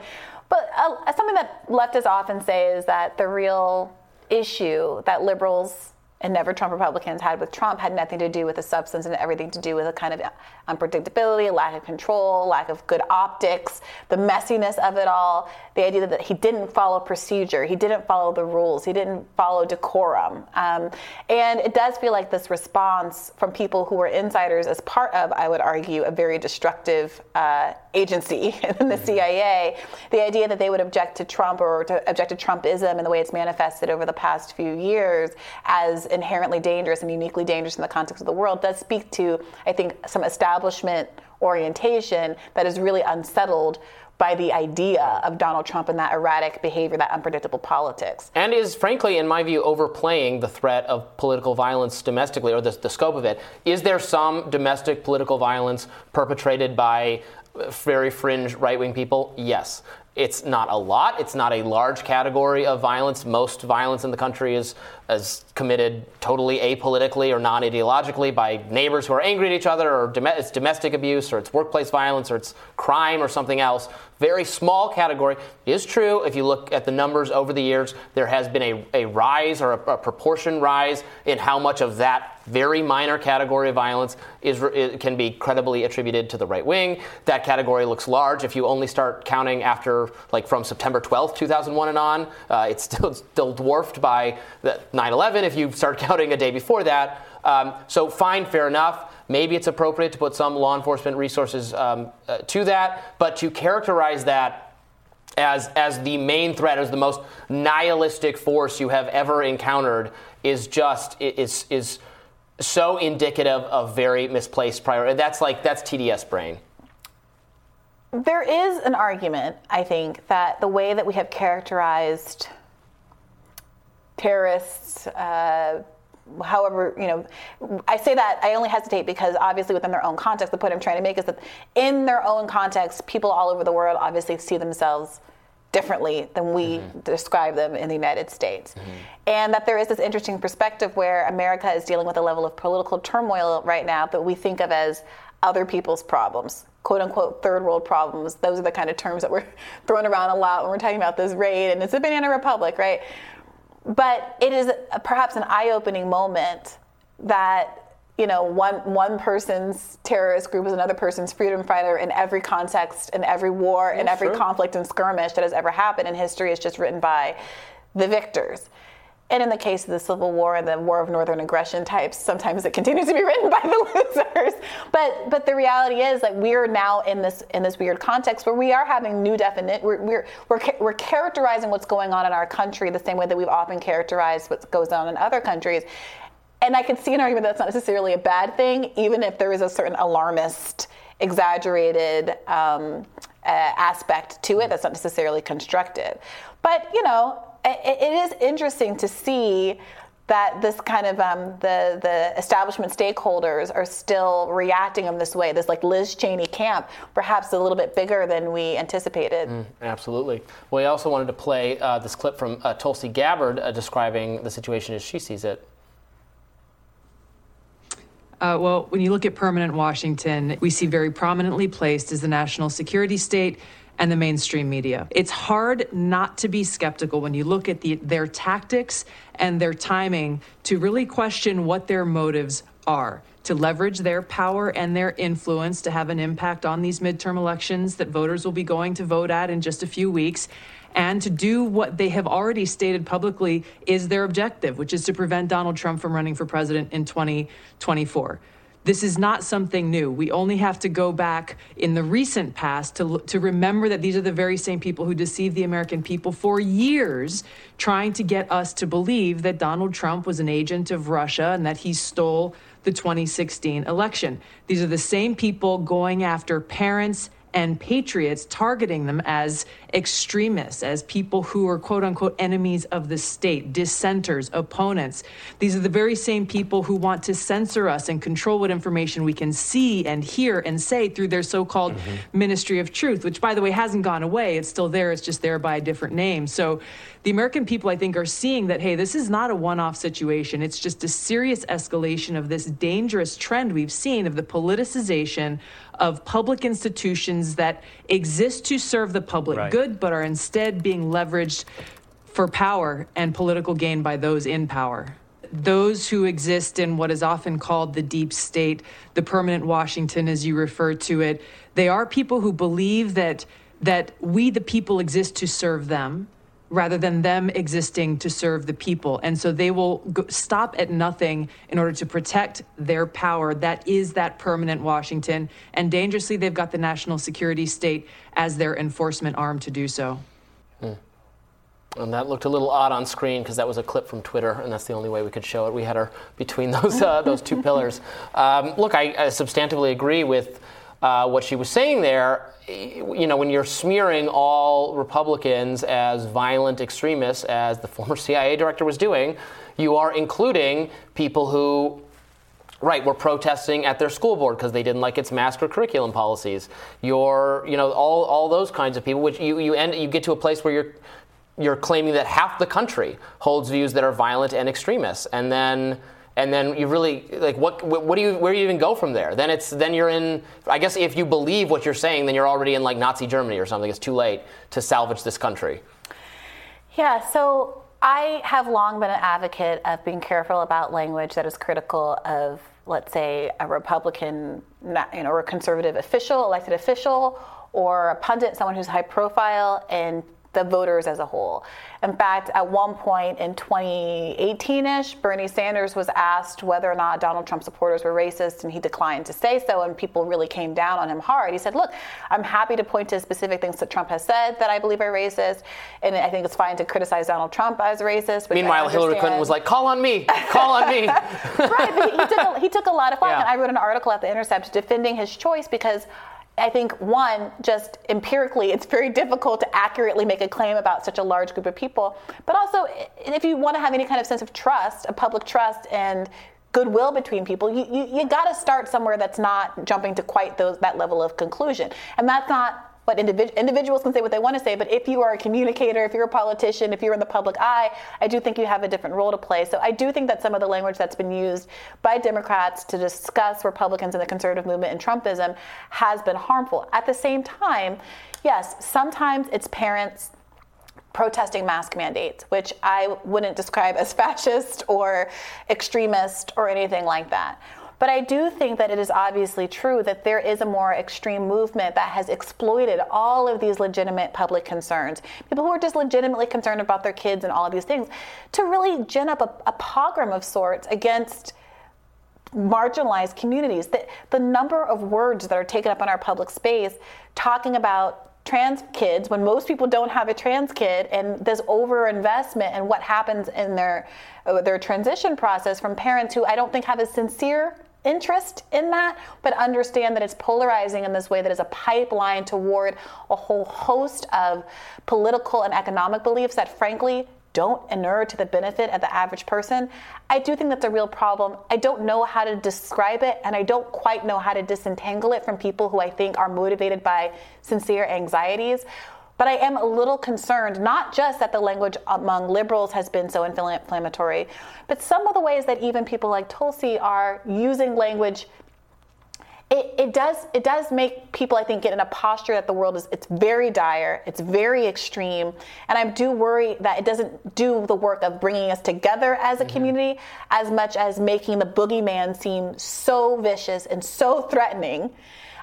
But uh, something that leftists often say is that the real issue that liberals and never Trump Republicans had with Trump had nothing to do with the substance and everything to do with a kind of unpredictability, lack of control, lack of good optics, the messiness of it all, the idea that he didn't follow procedure, he didn't follow the rules, he didn't follow decorum. Um, and it does feel like this response from people who were insiders as part of, I would argue, a very destructive uh, agency in the CIA, the idea that they would object to Trump or to object to Trumpism and the way it's manifested over the past few years as inherently dangerous and uniquely dangerous in the context of the world does speak to, I think, some establishment orientation that is really unsettled by the idea of Donald Trump and that erratic behavior, that unpredictable politics. And is, frankly, in my view, overplaying the threat of political violence domestically, or the, the scope of it. Is there some domestic political violence perpetrated by very fringe right wing people? Yes. It's not a lot. It's not a large category of violence. Most violence in the country is, is committed totally apolitically or non ideologically by neighbors who are angry at each other, or dom- it's domestic abuse, or it's workplace violence, or it's crime, or something else. Very small category. It is true, if you look at the numbers over the years, there has been a, a rise or a, a proportion rise in how much of that very minor category of violence is, can be credibly attributed to the right wing. That category looks large if you only start counting after, like, from September 12th, 2001 and on. Uh, it's still, still dwarfed by the 9/11 if you start counting a day before that. Um, so fine, fair enough. maybe it's appropriate to put some law enforcement resources um, uh, to that, but to characterize that as as the main threat, as the most nihilistic force you have ever encountered, is just is is so indicative of very misplaced priority. That's like that's TDS brain. There is an argument, I think, that the way that we have characterized terrorists, uh, however, you know, I say that I only hesitate because obviously within their own context, the point I'm trying to make is that in their own context, people all over the world obviously see themselves differently than we mm-hmm. describe them in the United States. Mm-hmm. And that there is this interesting perspective where America is dealing with a level of political turmoil right now that we think of as other people's problems, quote unquote third world problems. Those are the kind of terms that we're throwing around a lot when we're talking about this raid and it's a banana republic, right? But it is perhaps an eye opening moment that you know, one one person's terrorist group is another person's freedom fighter in every context, in every war, in every conflict and skirmish that has ever happened in history is just written by the victors. And in the case of the Civil War and the War of Northern Aggression types, sometimes it continues to be written by the losers. But but the reality is that we're now in this in this weird context where we are having new definite we're we're we're, we're characterizing what's going on in our country the same way that we've often characterized what goes on in other countries. And I can see an argument that's not necessarily a bad thing, even if there is a certain alarmist, exaggerated um, uh, aspect to it that's not necessarily constructive. But, you know, it, it is interesting to see that this kind of um, the the establishment stakeholders are still reacting in this way. This like Liz Cheney camp, perhaps a little bit bigger than we anticipated. Mm, absolutely. Well, we also wanted to play uh, this clip from uh, Tulsi Gabbard uh, describing the situation as she sees it. Uh, well, when you look at permanent Washington, we see very prominently placed as the national security state and the mainstream media. It's hard not to be skeptical when you look at the, their tactics and their timing to really question what their motives are to leverage their power and their influence to have an impact on these midterm elections that voters will be going to vote at in just a few weeks and to do what they have already stated publicly is their objective, which is to prevent Donald Trump from running for president in 2024. This is not something new. We only have to go back in the recent past to, to remember that these are the very same people who deceived the American people for years, trying to get us to believe that Donald Trump was an agent of Russia and that he stole the 2016 election. These are the same people going after parents and patriots targeting them as extremists, as people who are quote unquote enemies of the state, dissenters, opponents. These are the very same people who want to censor us and control what information we can see and hear and say through their so called mm-hmm. Ministry of Truth, which, by the way, hasn't gone away. It's still there, it's just there by a different name. So the American people, I think, are seeing that, hey, this is not a one off situation. It's just a serious escalation of this dangerous trend we've seen of the politicization of public institutions that exist to serve the public right. good, but are instead being leveraged for power and political gain by those in power. Those who exist in what is often called the deep state, the permanent Washington, as you refer to it, they are people who believe that that we, the people, exist to serve them rather than them existing to serve the people. And so they will go, stop at nothing in order to protect their power. That is that permanent Washington. And dangerously, they've got the national security state as their enforcement arm to do so. Hmm. And that looked a little odd on screen because that was a clip from Twitter, and that's the only way we could show it. We had her between those uh, those two pillars. Um, look, I, I substantively agree with uh, what she was saying there, you know, when you're smearing all Republicans as violent extremists, as the former CIA director was doing, you are including people who right were protesting at their school board because they didn't like its mask or curriculum policies. You're you know all, all those kinds of people which you, you end you get to a place where you're you're claiming that half the country holds views that are violent and extremists. And then and then you really like what what do you where do you even go from there? Then it's then you're in i guess if you believe what you're saying then you're already in like nazi germany or something. It's too late to salvage this country. Yeah so i have long been an advocate of being careful about language that is critical of let's say a republican you know or a conservative official elected official or a pundit someone who's high profile and the voters as a whole. In fact, at one point in 2018-ish, Bernie Sanders was asked whether or not Donald Trump supporters were racist, and he declined to say so, and people really came down on him hard. He said, "Look, I'm happy to point to specific things that Trump has said that I believe are racist, and I think it's fine to criticize Donald Trump as racist." Meanwhile, Hillary Clinton was like, "Call on me, call on me." right, he, he, took a, he took a lot of flack, yeah. and I wrote an article at the Intercept defending his choice because I think one, just empirically, it's very difficult to accurately make a claim about such a large group of people. But also, if you want to have any kind of sense of trust, a public trust, and goodwill between people, you, you, you got to start somewhere that's not jumping to quite those, that level of conclusion. And that's not what individ- individuals can say what they want to say, but if you are a communicator, if you're a politician, if you're in the public eye, I do think you have a different role to play. So I do think that some of the language that's been used by Democrats to discuss Republicans and the conservative movement and Trumpism has been harmful. At the same time, yes, sometimes it's parents protesting mask mandates, which I wouldn't describe as fascist or extremist or anything like that. But I do think that it is obviously true that there is a more extreme movement that has exploited all of these legitimate public concerns. People who are just legitimately concerned about their kids and all of these things to really gin up a, a pogrom of sorts against marginalized communities. The, the number of words that are taken up in our public space talking about trans kids when most people don't have a trans kid and this overinvestment and what happens in their uh, their transition process from parents who I don't think have a sincere interest in that, but understand that it's polarizing in this way that is a pipeline toward a whole host of political and economic beliefs that, frankly, don't inure to the benefit of the average person. I do think that's a real problem. I don't know how to describe it, and I don't quite know how to disentangle it from people who I think are motivated by sincere anxieties. But I am a little concerned, not just that the language among liberals has been so inflammatory, but some of the ways that even people like Tulsi are using language. It, it, does it does make people I think get in a posture that the world is it's very dire it's very extreme and I do worry that it doesn't do the work of bringing us together as a mm-hmm. community as much as making the boogeyman seem so vicious and so threatening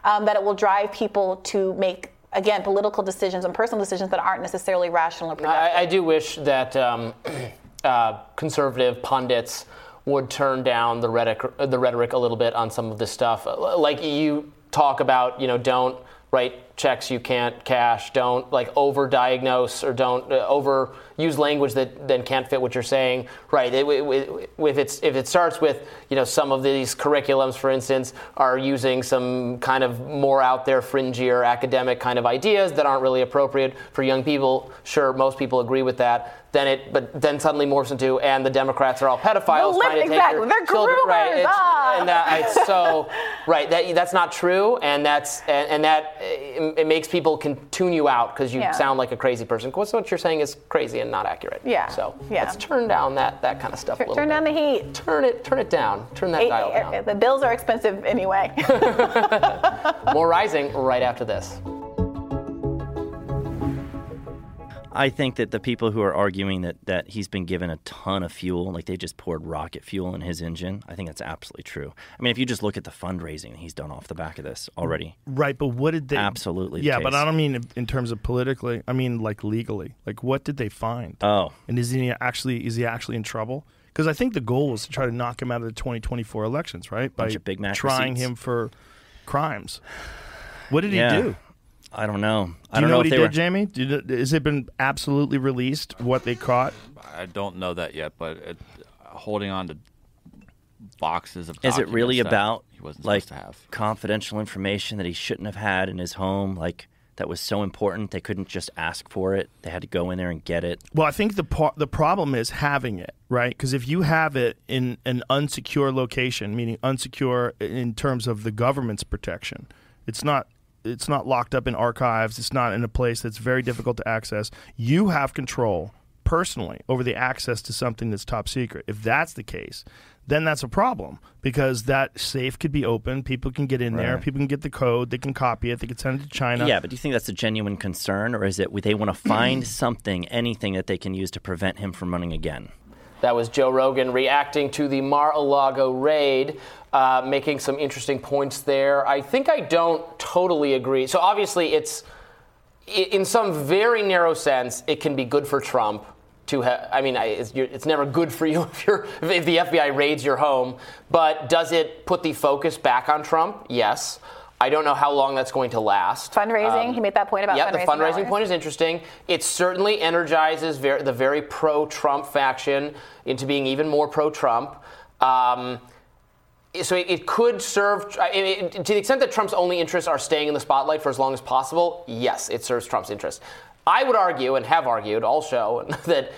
um, that it will drive people to make again, political decisions and personal decisions that aren't necessarily rational or productive. I, I do wish that um, uh, conservative pundits would turn down the rhetoric, the rhetoric a little bit on some of this stuff. Like you talk about, you know, don't write checks you can't cash, don't like over-diagnose or don't uh, over use language that then can't fit what you're saying. Right? It, it, if it's if it starts with you know some of these curriculums, for instance, are using some kind of more out there, fringier academic kind of ideas that aren't really appropriate for young people. Sure, most people agree with that. Then it, but then suddenly morphs into, and the Democrats are all pedophiles well, trying to exactly. take They're children. Groomers. Right? It's, ah. And that, it's so right. That that's not true, and that's and, and that it, makes people can tune you out because you yeah. sound like a crazy person. Because what you're saying is crazy and not accurate. Yeah. So yeah. let's turn down that that kind of stuff. Turn, turn down the heat. Turn it turn it down. Turn that dial down. The bills are expensive anyway. More rising right after this. I think that the people who are arguing that, that he's been given a ton of fuel, like they just poured rocket fuel in his engine, I think that's absolutely true. I mean, if you just look at the fundraising he's done off the back of this already. Right, but what did they. Absolutely. Yeah, but I don't mean in terms of politically. I mean, like legally. Like, what did they find? Oh. And is he actually, is he actually in trouble? Because I think the goal was to try to knock him out of the 2024 elections, right? Bunch By of Big Mac trying receipts. him for crimes. What did yeah. he do? I don't know. Do I don't know, what he did, were... Jamie? Did, has it been absolutely released what they caught? I don't know that yet, but it, holding on to boxes of is it really about he wasn't like to have confidential information that he shouldn't have had in his home? Like that was so important they couldn't just ask for it; they had to go in there and get it. Well, I think the par- the problem is having it right because if you have it in an unsecure location, meaning unsecure in terms of the government's protection, it's not it's not locked up in archives. It's not in a place that's very difficult to access. You have control personally over the access to something that's top secret. If that's the case, then that's a problem because that safe could be open. People can get in right. there. People can get the code. They can copy it. They can send it to China. Yeah, but do you think that's a genuine concern, or is it they want to find something, anything that they can use to prevent him from running again? That was Joe Rogan reacting to the Mar-a-Lago raid, uh, making some interesting points there. I think I don't totally agree. So obviously, it's in some very narrow sense, it can be good for Trump to have. I mean, it's, it's, never good for you if, if the FBI raids your home. But does it put the focus back on Trump? Yes. I don't know how long that's going to last. Fundraising, um, he made that point about yeah, the fundraising dollars. point is interesting. It certainly energizes ver- the very pro Trump faction into being even more pro Trump. Um, so it, it, could serve, it, to the extent that Trump's only interests are staying in the spotlight for as long as possible, yes, it serves Trump's interests. I would argue, and have argued also that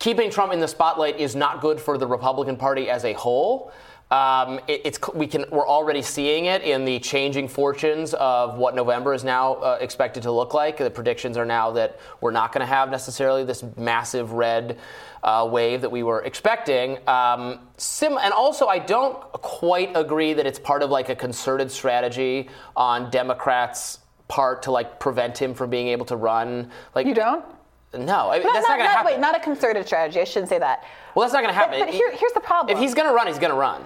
keeping Trump in the spotlight is not good for the Republican Party as a whole. Um, it, it's we can we're already seeing it in the changing fortunes of what November is now uh, expected to look like. The predictions are now that we're not going to have necessarily this massive red uh, wave that we were expecting. Um, sim- and also, I don't quite agree that it's part of like a concerted strategy on Democrats' part to like prevent him from being able to run. Like you don't. No, I that's not, not going to happen. Wait, not a concerted strategy. I shouldn't say that. Well, that's not going to happen. But, but here, here's the problem. If he's going to run, he's going to run.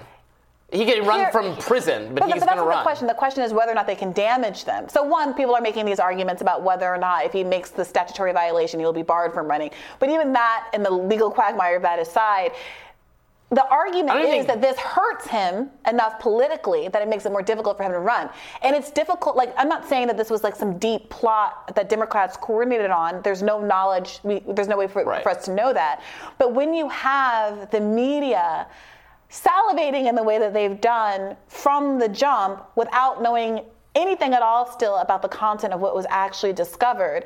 He can run Here, from prison, but, but he's going to run. The question. The question is whether or not they can damage them. So one, people are making these arguments about whether or not if he makes the statutory violation, he'll be barred from running. But even that, and the legal quagmire of that aside, the argument is think... that this hurts him enough politically that it makes it more difficult for him to run. And it's difficult. Like I'm not saying that this was like some deep plot that Democrats coordinated on. There's no knowledge. We, there's no way for, right. for us to know that. But when you have the media salivating in the way that they've done from the jump without knowing anything at all still about the content of what was actually discovered.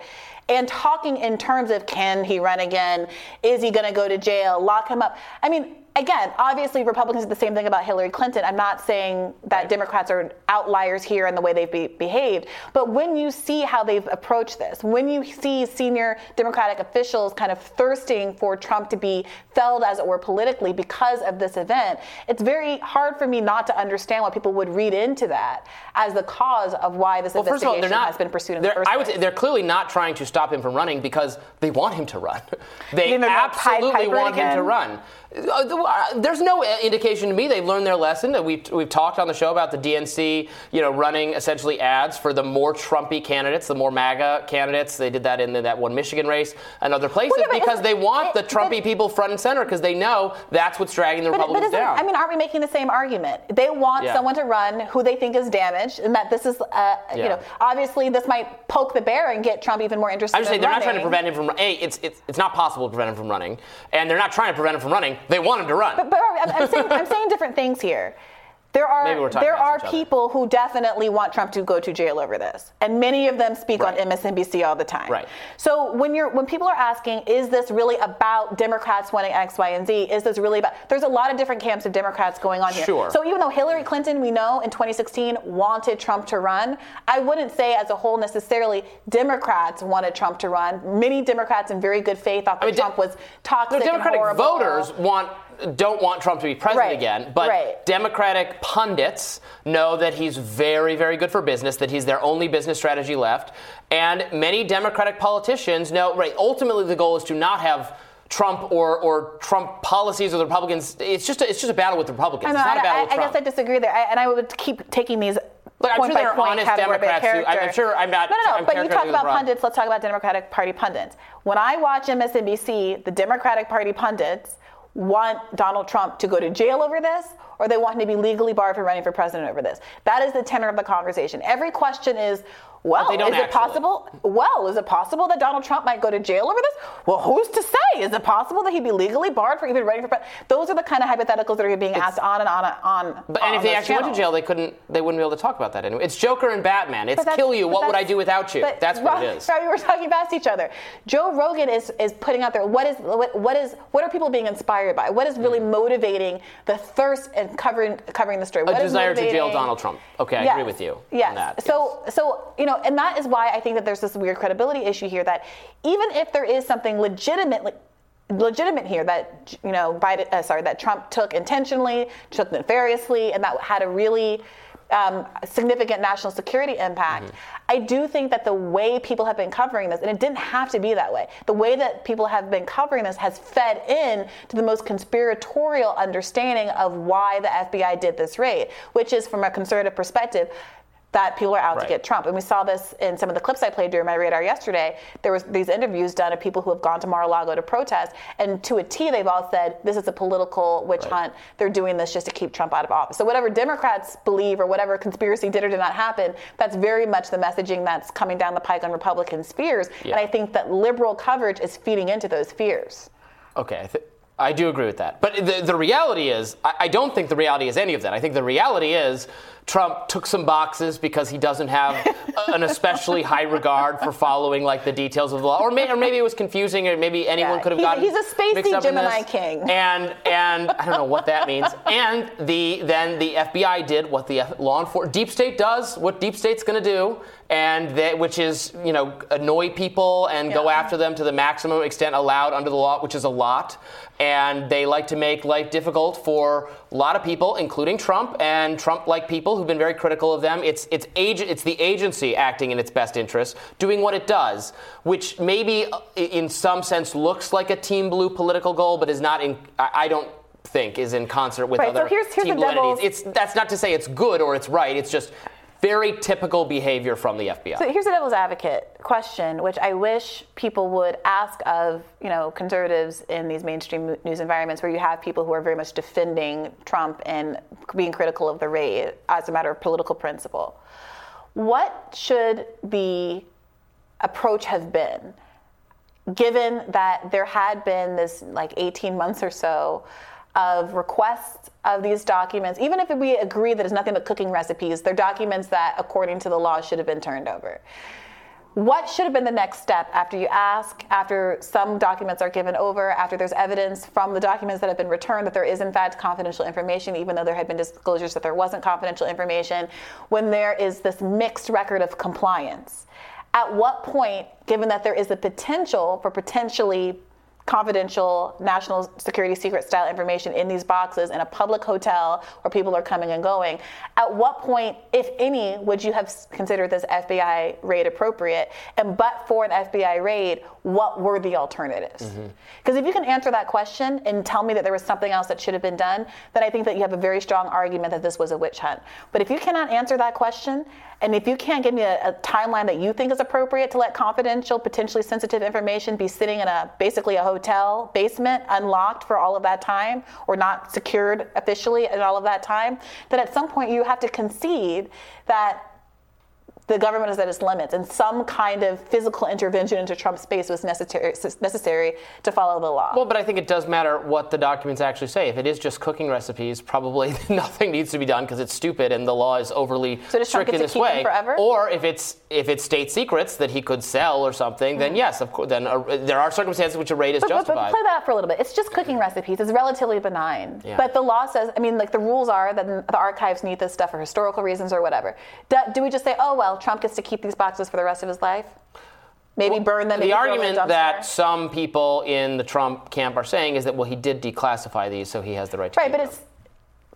And talking in terms of can he run again? Is he going to go to jail? Lock him up. I mean again, obviously Republicans did the same thing about Hillary Clinton. I'm not saying that right. Democrats are outliers here in the way they've be- behaved, but when you see how they've approached this, when you see senior Democratic officials kind of thirsting for Trump to be felled, as it were, politically because of this event, it's very hard for me not to understand why people would read into that as the cause of why this well, investigation all, not, has been pursued in the first I would place. say they're clearly not trying to stop him from running because they want him to run. They absolutely want him to run. There's no indication to me they've learned their lesson. We've, we've talked on the show about the DNC, you know, running essentially ads for the more Trumpy candidates, the more MAGA candidates. They did that in the, that one Michigan race and other places well, yeah, because they want the Trumpy people front and center because they know that's what's dragging the but, Republicans but down. I mean, aren't we making the same argument? They want yeah. someone to run who they think is damaged, and that this is, uh, yeah. you know, obviously this might poke the bear and get Trump even more interested. I'm just saying they're running. not trying to prevent him from. A, it's, it's it's not possible to prevent him from running, and they're not trying to prevent him from running. They want him to run. But, but I'm, I'm, saying, I'm saying different things here. There are there are people who definitely want Trump to go to jail over this, and many of them speak right. on MSNBC all the time. Right. So when you're when people are asking, is this really about Democrats wanting X, Y, and Z? Is this really about? There's a lot of different camps of Democrats going on here. Sure. So even though Hillary Clinton, we know in 2016 wanted Trump to run, I wouldn't say as a whole necessarily Democrats wanted Trump to run. Many Democrats in very good faith thought that I mean, Trump was toxic no, Democratic voters want don't want Trump to be president right. again, but right. Democratic pundits know that he's very, very good for business, that he's their only business strategy left. And many Democratic politicians know, right, ultimately the goal is to not have Trump or, or Trump policies or the Republicans. It's just a, it's just a battle with the Republicans. I, know, it's not I, a battle I, with Trump. I guess I disagree there, I, and I would keep taking these Look, I'm sure there are honest Democrats who, I'm sure I'm not. No, no, no. I'm but you talk about pundits. Let's talk about Democratic Party pundits. When I watch MSNBC, the Democratic Party pundits want Donald Trump to go to jail over this or they want him to be legally barred from running for president over this. That is the tenor of the conversation. Every question is well, is it possible? Well, is it possible that Donald Trump might go to jail over this? Well, who's to say? Is it possible that he'd be legally barred for even running for president? Those are the kind of hypotheticals that are being it's, asked on and on and on. But, and if they actually channels. went to jail, they couldn't. They wouldn't be able to talk about that anyway. It's Joker and Batman. It's kill you. What would I do without you? That's what it is. Right, we were talking past each other. Joe Rogan is is putting out there what is what, what is what are people being inspired by? What is really mm. motivating the thirst and covering covering the story? What A desire to jail Donald Trump. Okay, I yes, agree with you. Yes. So yes. so you know, and that is why I think that there's this weird credibility issue here that even if there is something legitimately legitimate here that you know Biden, uh, sorry that Trump took intentionally, took nefariously, and that had a really um, significant national security impact. Mm-hmm. I do think that the way people have been covering this, and it didn't have to be that way, the way that people have been covering this has fed in to the most conspiratorial understanding of why the FBI did this raid, which is from a conservative perspective that people are out Right. to get Trump. And we saw this in some of the clips I played during my radar yesterday. There was these interviews done of people who have gone to Mar-a-Lago to protest, and to a T, they've all said this is a political witch hunt. They're doing this just to keep Trump out of office. So whatever Democrats believe or whatever conspiracy did or did not happen, that's very much the messaging that's coming down the pike on Republicans' fears. Yeah. And I think that liberal coverage is feeding into those fears. Okay, I, th- I do agree with that. But the, the reality is, I, I don't think the reality is any of that. I think the reality is Trump took some boxes because he doesn't have an especially high regard for following like the details of the law, or, may, or maybe it was confusing, or maybe anyone Yeah, could have gotten he's a spacey Gemini king. And and I don't know what that means. And the then the FBI did what the F- law enforcement deep state does, what deep state's going to do, and that which is you know annoy people and go after them to the maximum extent allowed under the law, which is a lot. And they like to make life difficult for a lot of people, including Trump and Trump-like people who've been very critical of them. It's it's age, it's the agency acting in its best interest, doing what it does, which maybe uh, in some sense looks like a Team Blue political goal, but is not in. I, don't think is in concert with Right, so other here's- here's Team the Blue entities. It's that's not to say it's good or it's right. It's just very typical behavior from the FBI. So here's a devil's advocate question, which I wish people would ask of, you know, conservatives in these mainstream news environments where you have people who are very much defending Trump and being critical of the raid as a matter of political principle. What should the approach have been? given that there had been this like 18 months or so of requests of these documents, even if we agree that it's nothing but cooking recipes, they're documents that, according to the law, should have been turned over. What should have been the next step after you ask, after some documents are given over, after there's evidence from the documents that have been returned that there is, in fact, confidential information, even though there had been disclosures that there wasn't confidential information, when there is this mixed record of compliance? At what point, given that there is a potential for potentially confidential national security secret style information in these boxes in a public hotel where people are coming and going. At what point, if any, would you have considered this FBI raid appropriate? And but for an FBI raid, what were the alternatives? Mm-hmm. Because if you can answer that question and tell me that there was something else that should have been done, then I think that you have a very strong argument that this was a witch hunt. But if you cannot answer that question, and if you can't give me a, a timeline that you think is appropriate to let confidential, potentially sensitive information be sitting in a basically a hotel basement, unlocked for all of that time, or not secured officially at all of that time, then at some point you have to concede that the government is at its limits, and some kind of physical intervention into Trump's space was necessary necessary to follow the law. Well, but I think it does matter what the documents actually say. If it is just cooking recipes, probably nothing needs to be done because it's stupid and the law is overly So strict in this way. forever? Or if it's if it's state secrets that he could sell or something, then yes, of course. Then uh, there are circumstances which a raid is But, but, but justified. play that for a little bit. It's just cooking recipes. It's relatively benign. Yeah. But the law says, I mean, like the rules are that the archives need this stuff for historical reasons or whatever. Do, do we just say, oh, well, Trump gets to keep these boxes for the rest of his life? Maybe burn them. the throw them in a argument that some people in the Trump camp are saying is that well, he did declassify these, so he has the right to Right, but them. it's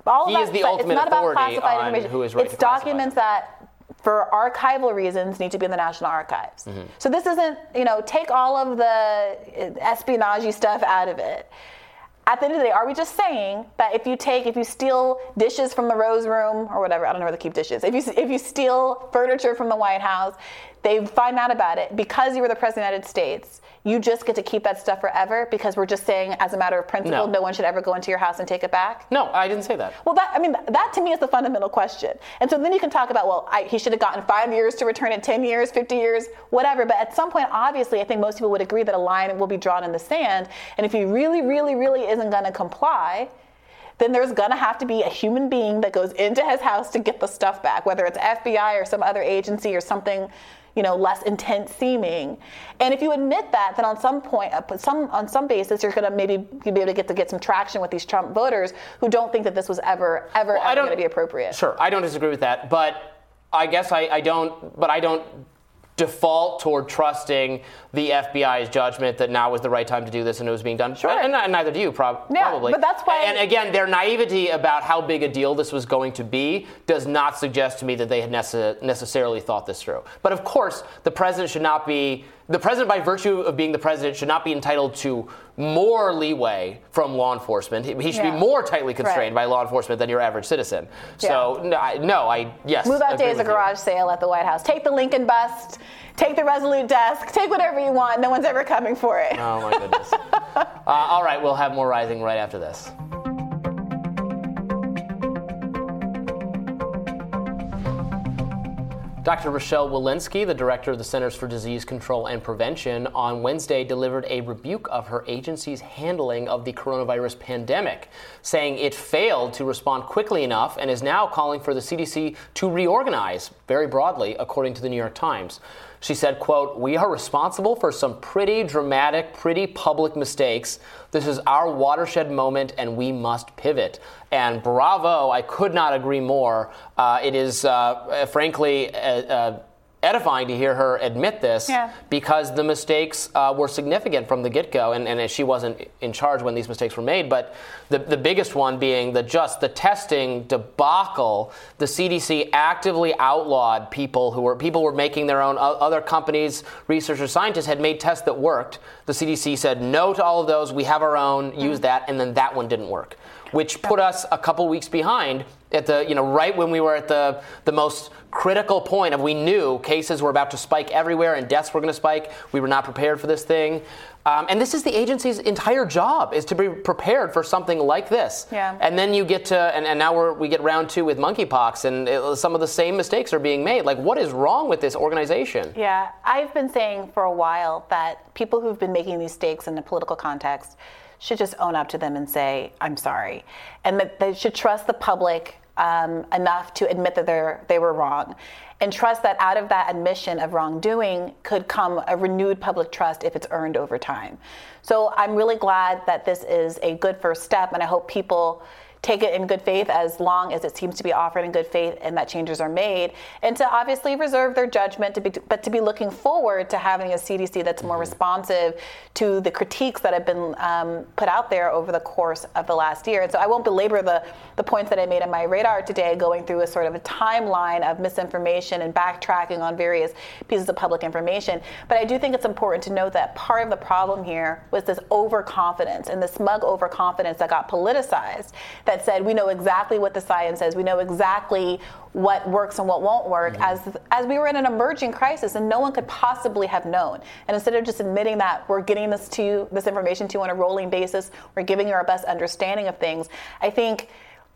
all He of is the ultimate it's not about classified on information. who is right it's documents that for archival reasons need to be in the national archives. Mm-hmm. So this isn't, you know, take all of the espionage stuff out of it. At the end of the day, are we just saying that if you take, if you steal dishes from the Rose Room or whatever, I don't know where they keep dishes. If you if you steal furniture from the White House, they find out about it because you were the president of the United States. You just get to keep that stuff forever because we're just saying, as a matter of principle, No. no one should ever go into your house and take it back. no, I didn't say that. Well, that I mean, that to me is the fundamental question. And so then you can talk about, well, I, he should have gotten five years to return it, ten years, fifty years, whatever. But at some point, obviously, I think most people would agree that a line will be drawn in the sand. And if he really, really, really isn't going to comply, then there's going to have to be a human being that goes into his house to get the stuff back, whether it's FBI or some other agency or something. You know, less intense seeming, and if you admit that, then on some point, uh, some on some basis, you're going to maybe be able to get to get some traction with these Trump voters who don't think that this was ever, ever, Well, ever going to be appropriate. Sure, I don't disagree with that, but I guess I, I don't. But I don't default toward trusting the FBI's judgment that now was the right time to do this and it was being done. Sure. And, and neither do you, prob- Yeah, probably. but that's why- And again, their naivety about how big a deal this was going to be does not suggest to me that they had nece- necessarily thought this through. But of course, the president should not be. The president, by virtue of being the president, should not be entitled to more leeway from law enforcement. He, he should Yeah. be more tightly constrained Right. by law enforcement than your average citizen. So, no, I, no, I yes. Move out day days a with you. garage sale at the White House. Take the Lincoln bust. Take the Resolute desk. Take whatever you want. No one's ever coming for it. Oh my goodness. uh, all right, we'll have more rising right after this. Dr. Rochelle Walensky, the director of the Centers for Disease Control and Prevention, on Wednesday delivered a rebuke of her agency's handling of the coronavirus pandemic, saying it failed to respond quickly enough and is now calling for the CDC to reorganize very broadly, according to the New York Times. She said, quote, We are responsible for some pretty dramatic, pretty public mistakes. This is our watershed moment and we must pivot. And bravo, I could not agree more. Uh, it is, uh, frankly, uh, uh, edifying to hear her admit this Yeah. because the mistakes uh, were significant from the get-go and, and she wasn't in charge when these mistakes were made. But the, the biggest one being the just the testing debacle the cdc actively outlawed people who were people were making their own other companies researchers scientists had made tests that worked. The cdc said no to all of those. We have our own. Use that. And then that one didn't work which put us a couple weeks behind at the you know right when we were at the the most critical point of we knew cases were about to spike everywhere and deaths were going to spike. We were not prepared for this thing. Um, and this is the agency's entire job is to be prepared for something like this. Yeah. and then you get to and, and now we're, we get round two with monkeypox and it, some of the same mistakes are being made. Like what is wrong with this organization? Yeah, I've been saying for a while that people who've been making these mistakes in the political context should just own up to them and say, I'm sorry. And that they should trust the public um, enough to admit that they're, they were wrong. And trust that out of that admission of wrongdoing could come a renewed public trust if it's earned over time. So I'm really glad that this is a good first step, and I hope people take it in good faith as long as it seems to be offered in good faith and that changes are made and to obviously reserve their judgment to be but to be looking forward to having a cdc that's more responsive to the critiques that have been um, put out there over the course of the last year. And so i won't belabor the the points that i made in my radar today going through a sort of a timeline of misinformation and backtracking on various pieces of public information. But i do think it's important to note that part of the problem here was this overconfidence and the smug overconfidence that got politicized that said we know exactly what the science says, we know exactly what works and what won't work mm-hmm. as as we were in an emerging crisis and no one could possibly have known. And instead of just admitting that we're getting this to this information to you on a rolling basis, we're giving you our best understanding of things. I think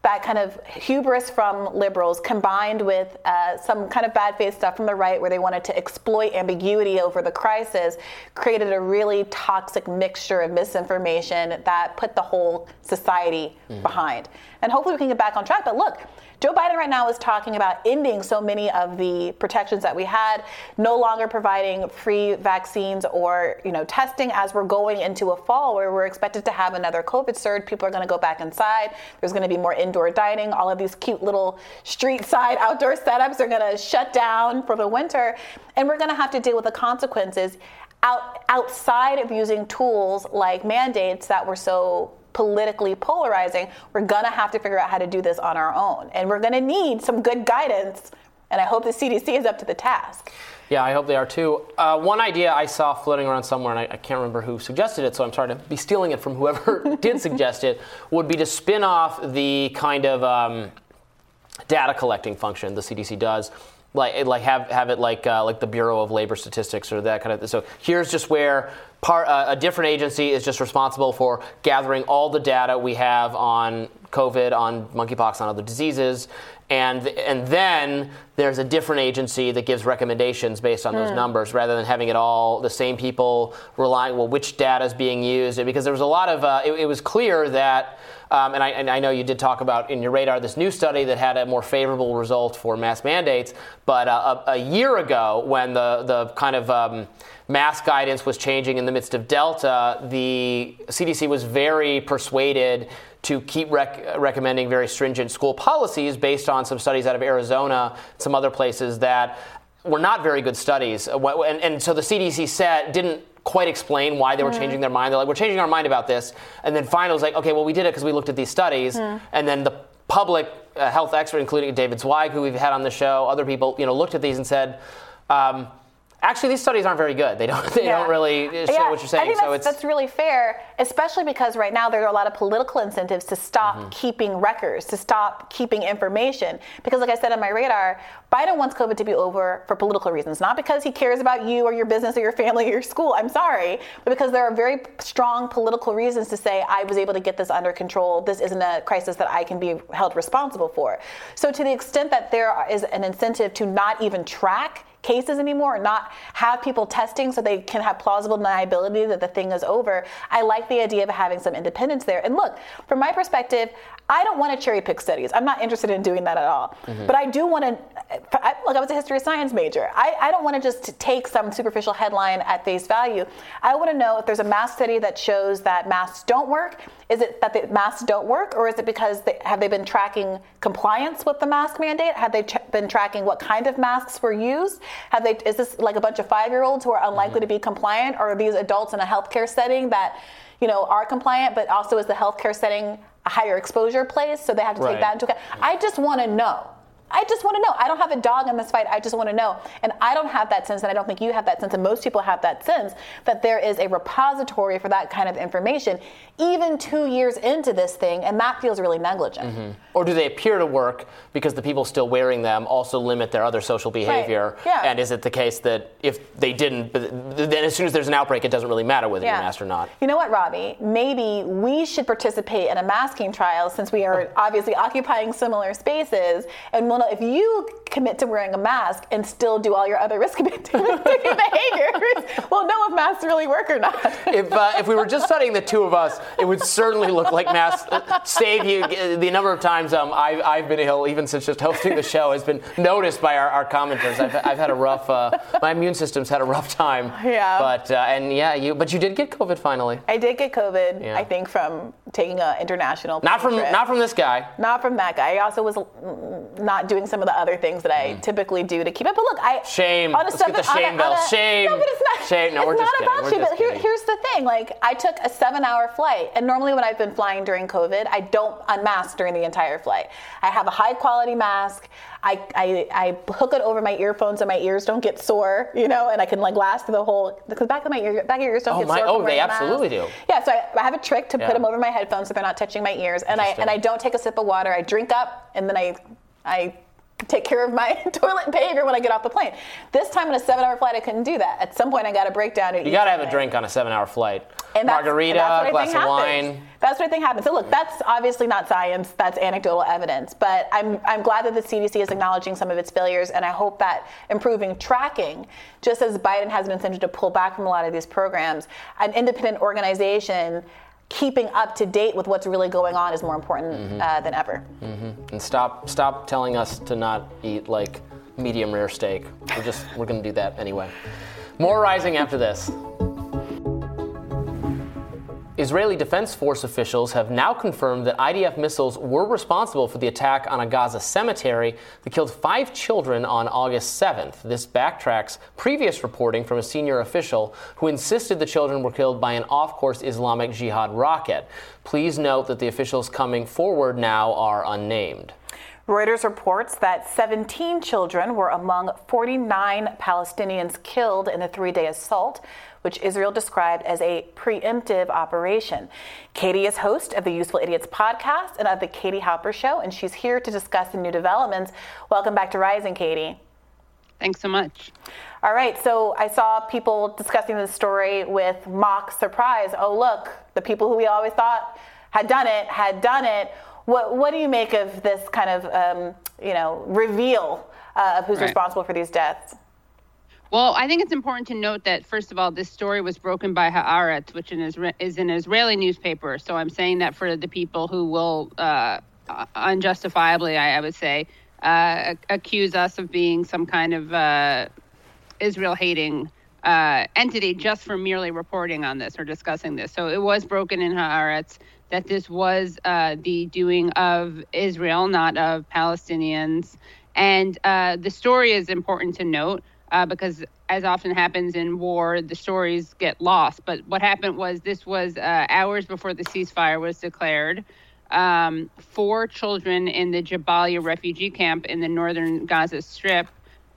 that kind of hubris from liberals combined with uh, some kind of bad faith stuff from the right where they wanted to exploit ambiguity over the crisis created a really toxic mixture of misinformation that put the whole society behind. And hopefully we can get back on track. But look, Joe Biden right now is talking about ending so many of the protections that we had, no longer providing free vaccines or you know testing as we're going into a fall where we're expected to have another COVID surge. People are going to go back inside. There's going to be more indoor dining. All of these cute little street side outdoor setups are going to shut down for the winter, and we're going to have to deal with the consequences out, outside of using tools like mandates that were so politically polarizing, we're gonna have to figure out how to do this on our own. And we're gonna need some good guidance. And I hope the CDC is up to the task. Yeah, I hope they are too. Uh, one idea I saw floating around somewhere, and I, I can't remember who suggested it, so I'm sorry to be stealing it from whoever did suggest it, would be to spin off the kind of um, data collecting function the CDC does. Like, like have, have it like uh, like the Bureau of Labor Statistics or that kind of. So here's just where part uh, a different agency is just responsible for gathering all the data we have on COVID, on monkeypox, on other diseases, and and then there's a different agency that gives recommendations based on those Hmm. numbers rather than having it all the same people relying well which data is being used because there was a lot of uh, it, it was clear that um, and, I, and I know you did talk about in your radar this new study that had a more favorable result for mask mandates but uh, a, a year ago when the the kind of um, mask guidance was changing in the midst of Delta, the CDC was very persuaded to keep rec- recommending very stringent school policies based on some studies out of Arizona, some other places that were not very good studies. Uh, And, and so the CDC said, didn't quite explain why they were Mhm. changing their mind. They're like, we're changing our mind about this. And then finally it was like, okay, well, we did it because we looked at these studies. Hmm. And then the public uh, health expert, including David Zweig, who we've had on the show, other people, you know, looked at these and said, um, Actually, these studies aren't very good. They don't. They Yeah. don't really show Yeah, what you're saying. I think so that's, that's really fair, especially because right now there are a lot of political incentives to stop Mm-hmm. keeping records, to stop keeping information. Because, like I said on my radar, Biden wants COVID to be over for political reasons, not because he cares about you or your business or your family or your school. I'm sorry, but because there are very strong political reasons to say I was able to get this under control. This isn't a crisis that I can be held responsible for. So, to the extent that there is an incentive to not even track cases anymore and not have people testing so they can have plausible deniability that the thing is over. I like the idea of having some independence there. And look, from my perspective, I don't want to cherry pick studies. I'm not interested in doing that at all. Mm-hmm. But I do want to, I, look, I was a history of science major. I, I don't want to just take some superficial headline at face value. I want to know if there's a mass study that shows that masks don't work. Is it that the masks don't work, or is it because they, have they been tracking compliance with the mask mandate? Have they ch- been tracking what kind of masks were used? Have they? Is this like a bunch of five-year-olds who are unlikely to be compliant, or are these adults in a healthcare setting that, you know, are compliant, but also is the healthcare setting a higher exposure place, so they have to Right. take that into account? I just want to know. I just want to know. I don't have a dog in this fight. I just want to know. And I don't have that sense, and I don't think you have that sense, and most people have that sense that there is a repository for that kind of information, even two years into this thing, and that feels really negligent. Mm-hmm. or do they appear to work because the people still wearing them also limit their other social behavior? Yeah. And is it the case that if they didn't, then as soon as there's an outbreak, it doesn't really matter whether you're masked or not? You know what, Robby? Maybe we should participate in a masking trial since we are obviously occupying similar spaces. And we'll know if you commit to wearing a mask and still do all your other risk behaviors, we'll know if masks really work or not. if, uh, if we were just studying the two of us, it would certainly look like masks save you. The number of times um, I, I've been ill, even since just hosting the show, has been noticed by our, our commenters. I've, I've had a rough, uh, my immune system's had a rough time. Yeah. But, uh, and yeah, you, but you did get COVID finally. I did get COVID, Yeah. I think, from taking an international Not from, trip. not from this guy. Not from that guy. I also was mm, not doing some of the other things that I typically do to keep it. But look, I Mm. Shame. On a Let's get the seven- on a- shame bell. on a- Shame. No, but it's not. Shame. No, we're not just kidding. about We're shame. just But here, here's the thing. Like, I took a seven-hour flight, and normally when I've been flying during COVID, I don't unmask during the entire flight. I have a high-quality mask. I, I, I hook it over my earphones so my ears don't get sore, you know, and I can like last the whole because back of my ear, back of your ears don't Oh, get my- sore. oh, they wearing a mask. absolutely do. Yeah, so I, I have a trick to Yeah. put them over my headphones so they're not touching my ears, and I and I don't take a sip of water. I drink up, and then I I take care of my toilet behavior when I get off the plane. This time in a seven-hour flight, I couldn't do that. At some point, I got a breakdown. You got to have a drink on a seven hour flight. And that's- Margarita, and that's what I glass of wine. That's what I think happens. So look, that's obviously not science. That's anecdotal evidence. But I'm I'm glad that the CDC is acknowledging some of its failures, and I hope that improving tracking, just as Biden has an incentive to pull back from a lot of these programs, an independent organization keeping up to date with what's really going on is more important Mm-hmm. uh, than ever. And stop stop telling us to not eat like medium rare steak. We're just we're gonna do that anyway. More rising after this. Israeli Defense Force officials have now confirmed that IDF missiles were responsible for the attack on a Gaza cemetery that killed five children on August 7th. This backtracks previous reporting from a senior official who insisted the children were killed by an off course Islamic Jihad rocket. Please note that the officials coming forward now are unnamed. Reuters reports that 17 children were among 49 Palestinians killed in the three day assault, which Israel described as a preemptive operation. Katie is host of the Useful Idiots podcast and of the Katie Halper Show, and she's here to discuss the new developments. Welcome back to Rising, Katie. Thanks so much. All right, so I saw people discussing this story with mock surprise. Oh, look, the people who we always thought had done it had done it. What, what do you make of this kind of, um, you know, reveal uh, of who's Right. responsible for these deaths? Well, I think it's important to note that, first of all, this story was broken by Haaretz, which is an Israeli newspaper. So I'm saying that for the people who will, uh, unjustifiably, I, I would say, uh, accuse us of being some kind of uh, Israel hating uh, entity just for merely reporting on this or discussing this. So it was broken in Haaretz that this was uh, the doing of Israel, not of Palestinians. And uh, the story is important to note uh, because, as often happens in war, the stories get lost. But what happened was this was uh, hours before the ceasefire was declared. Um, four children in the Jabalia refugee camp in the northern Gaza Strip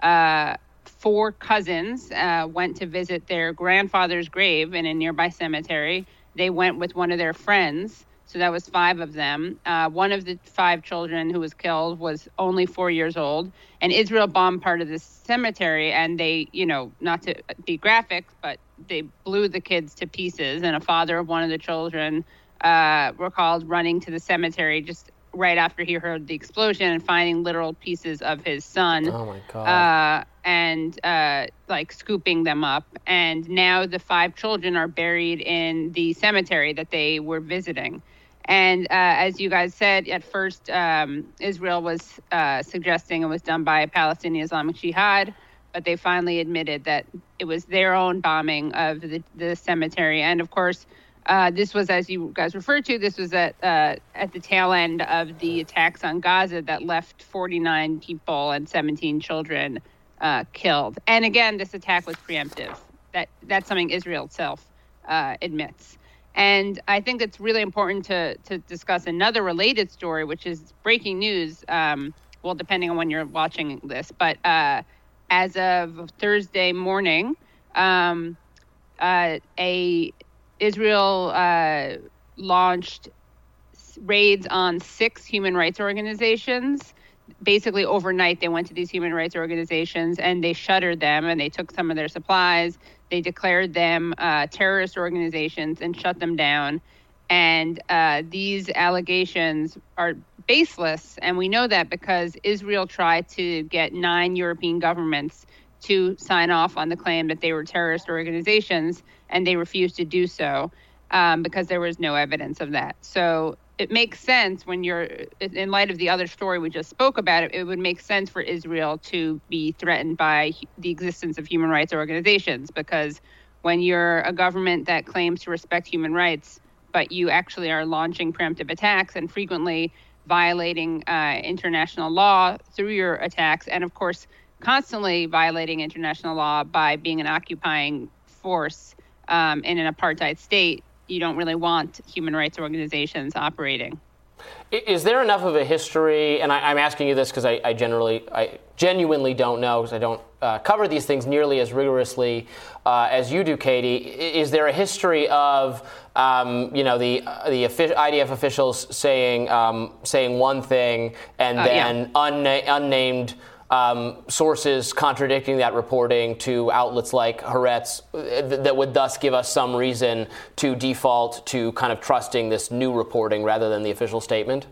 uh, four cousins uh, went to visit their grandfather's grave in a nearby cemetery. They went with one of their friends. So that was five of them. Uh, one of the five children who was killed was only four years old. And Israel bombed part of the cemetery, and they, you know, not to be graphic, but they blew the kids to pieces. And a father of one of the children uh, recalled running to the cemetery just right after he heard the explosion and finding literal pieces of his son. Oh my god. Uh, and uh, like scooping them up. And now the five children are buried in the cemetery that they were visiting. And uh, as you guys said, at first, um, Israel was uh, suggesting it was done by a Palestinian Islamic Jihad, but they finally admitted that it was their own bombing of the, the cemetery. And of course, uh, this was, as you guys referred to, this was at uh, at the tail end of the attacks on Gaza that left 49 people and 17 children uh, killed. And again, this attack was preemptive. That that's something Israel itself uh, admits. And I think it's really important to to discuss another related story, which is breaking news. Um, well, depending on when you're watching this, but uh, as of Thursday morning, um, uh, a Israel uh, launched raids on six human rights organizations. Basically, overnight, they went to these human rights organizations and they shuttered them and they took some of their supplies. They declared them uh, terrorist organizations and shut them down. And uh, these allegations are baseless. And we know that because Israel tried to get nine European governments to sign off on the claim that they were terrorist organizations, and they refused to do so um, because there was no evidence of that. So it makes sense when you're, in light of the other story we just spoke about, it, it would make sense for Israel to be threatened by the existence of human rights organizations because when you're a government that claims to respect human rights, but you actually are launching preemptive attacks and frequently violating uh, international law through your attacks, and of course, constantly violating international law by being an occupying force um, in an apartheid state, you don't really want human rights organizations operating. Is there enough of a history? And I, am asking you this because I, I, generally, I genuinely don't know because I don't uh, cover these things nearly as rigorously uh, as you do, Katie. Is there a history of, um, you know, the the IDF officials saying um, saying one thing and uh, then yeah. unna- unnamed um, sources contradicting that reporting to outlets like Haaretz uh, that would thus give us some reason to default to kind of trusting this new reporting rather than the official statement?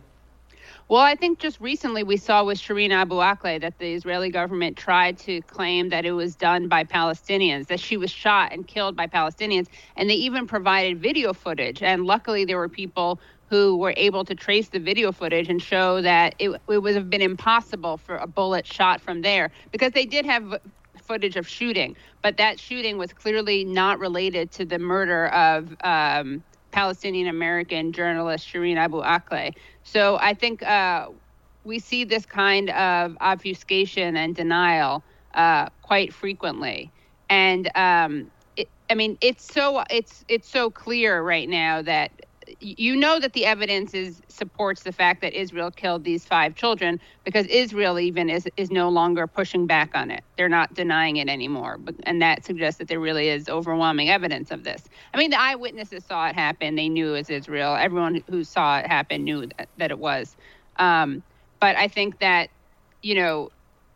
Well, I think just recently we saw with Shireen Abu Akleh that the Israeli government tried to claim that it was done by Palestinians, that she was shot and killed by Palestinians, and they even provided video footage. And luckily, there were people who were able to trace the video footage and show that it, it would have been impossible for a bullet shot from there because they did have footage of shooting, but that shooting was clearly not related to the murder of um, Palestinian American journalist Shireen Abu Akleh. So I think uh, we see this kind of obfuscation and denial uh, quite frequently, and um, it, I mean it's so it's it's so clear right now that you know that the evidence is supports the fact that Israel killed these five children because Israel even is is no longer pushing back on it. They're not denying it anymore, but, and that suggests that there really is overwhelming evidence of this. I mean, the eyewitnesses saw it happen; they knew it was Israel. Everyone who saw it happen knew that, that it was. Um, but I think that you know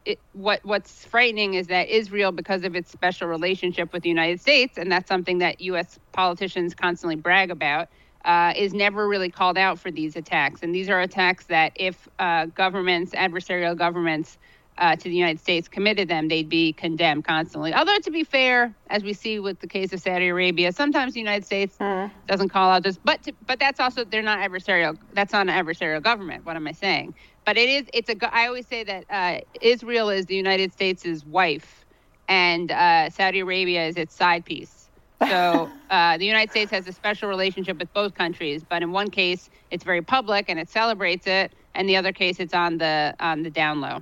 it, what what's frightening is that Israel, because of its special relationship with the United States, and that's something that U.S. politicians constantly brag about, uh, is never really called out for these attacks. And these are attacks that, if uh, governments, adversarial governments uh, to the United States committed them, they'd be condemned constantly. Although, to be fair, as we see with the case of Saudi Arabia, sometimes the United States mm. doesn't call out this. But to, but that's also they're not adversarial. That's not an adversarial government. What am I saying? But it is. It's a. I always say that uh, Israel is the United States' wife, and uh, Saudi Arabia is its side piece. So uh, the United States has a special relationship with both countries, but in one case it's very public and it celebrates it, and the other case it's on the on the down low.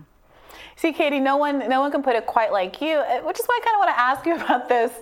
See, Katie, no one no one can put it quite like you, uh, which is why I kind of want to ask you about this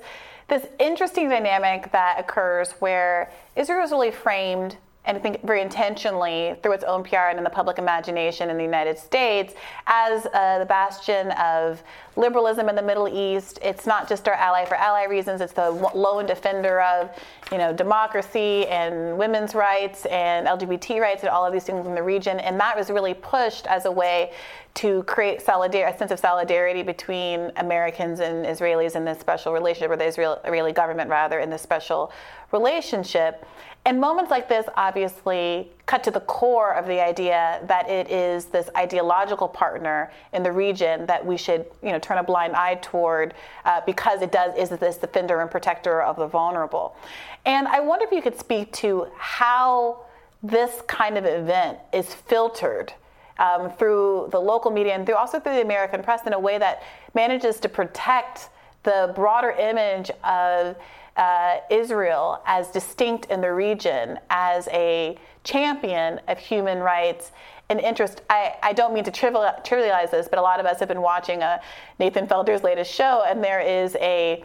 this interesting dynamic that occurs where Israel is really framed and I think very intentionally through its own PR and in the public imagination in the United States as uh, the bastion of liberalism in the Middle East. It's not just our ally for ally reasons, it's the lone defender of you know, democracy and women's rights and LGBT rights and all of these things in the region. And that was really pushed as a way to create solidar- a sense of solidarity between Americans and Israelis in this special relationship, or the Israel- Israeli government rather, in this special relationship. And moments like this obviously cut to the core of the idea that it is this ideological partner in the region that we should, you know, turn a blind eye toward uh, because it does is this defender and protector of the vulnerable. And I wonder if you could speak to how this kind of event is filtered um, through the local media and through also through the American press in a way that manages to protect the broader image of uh, Israel as distinct in the region, as a champion of human rights and interest. I, I don't mean to trivialize this, but a lot of us have been watching uh, Nathan Fielder's latest show, and there is a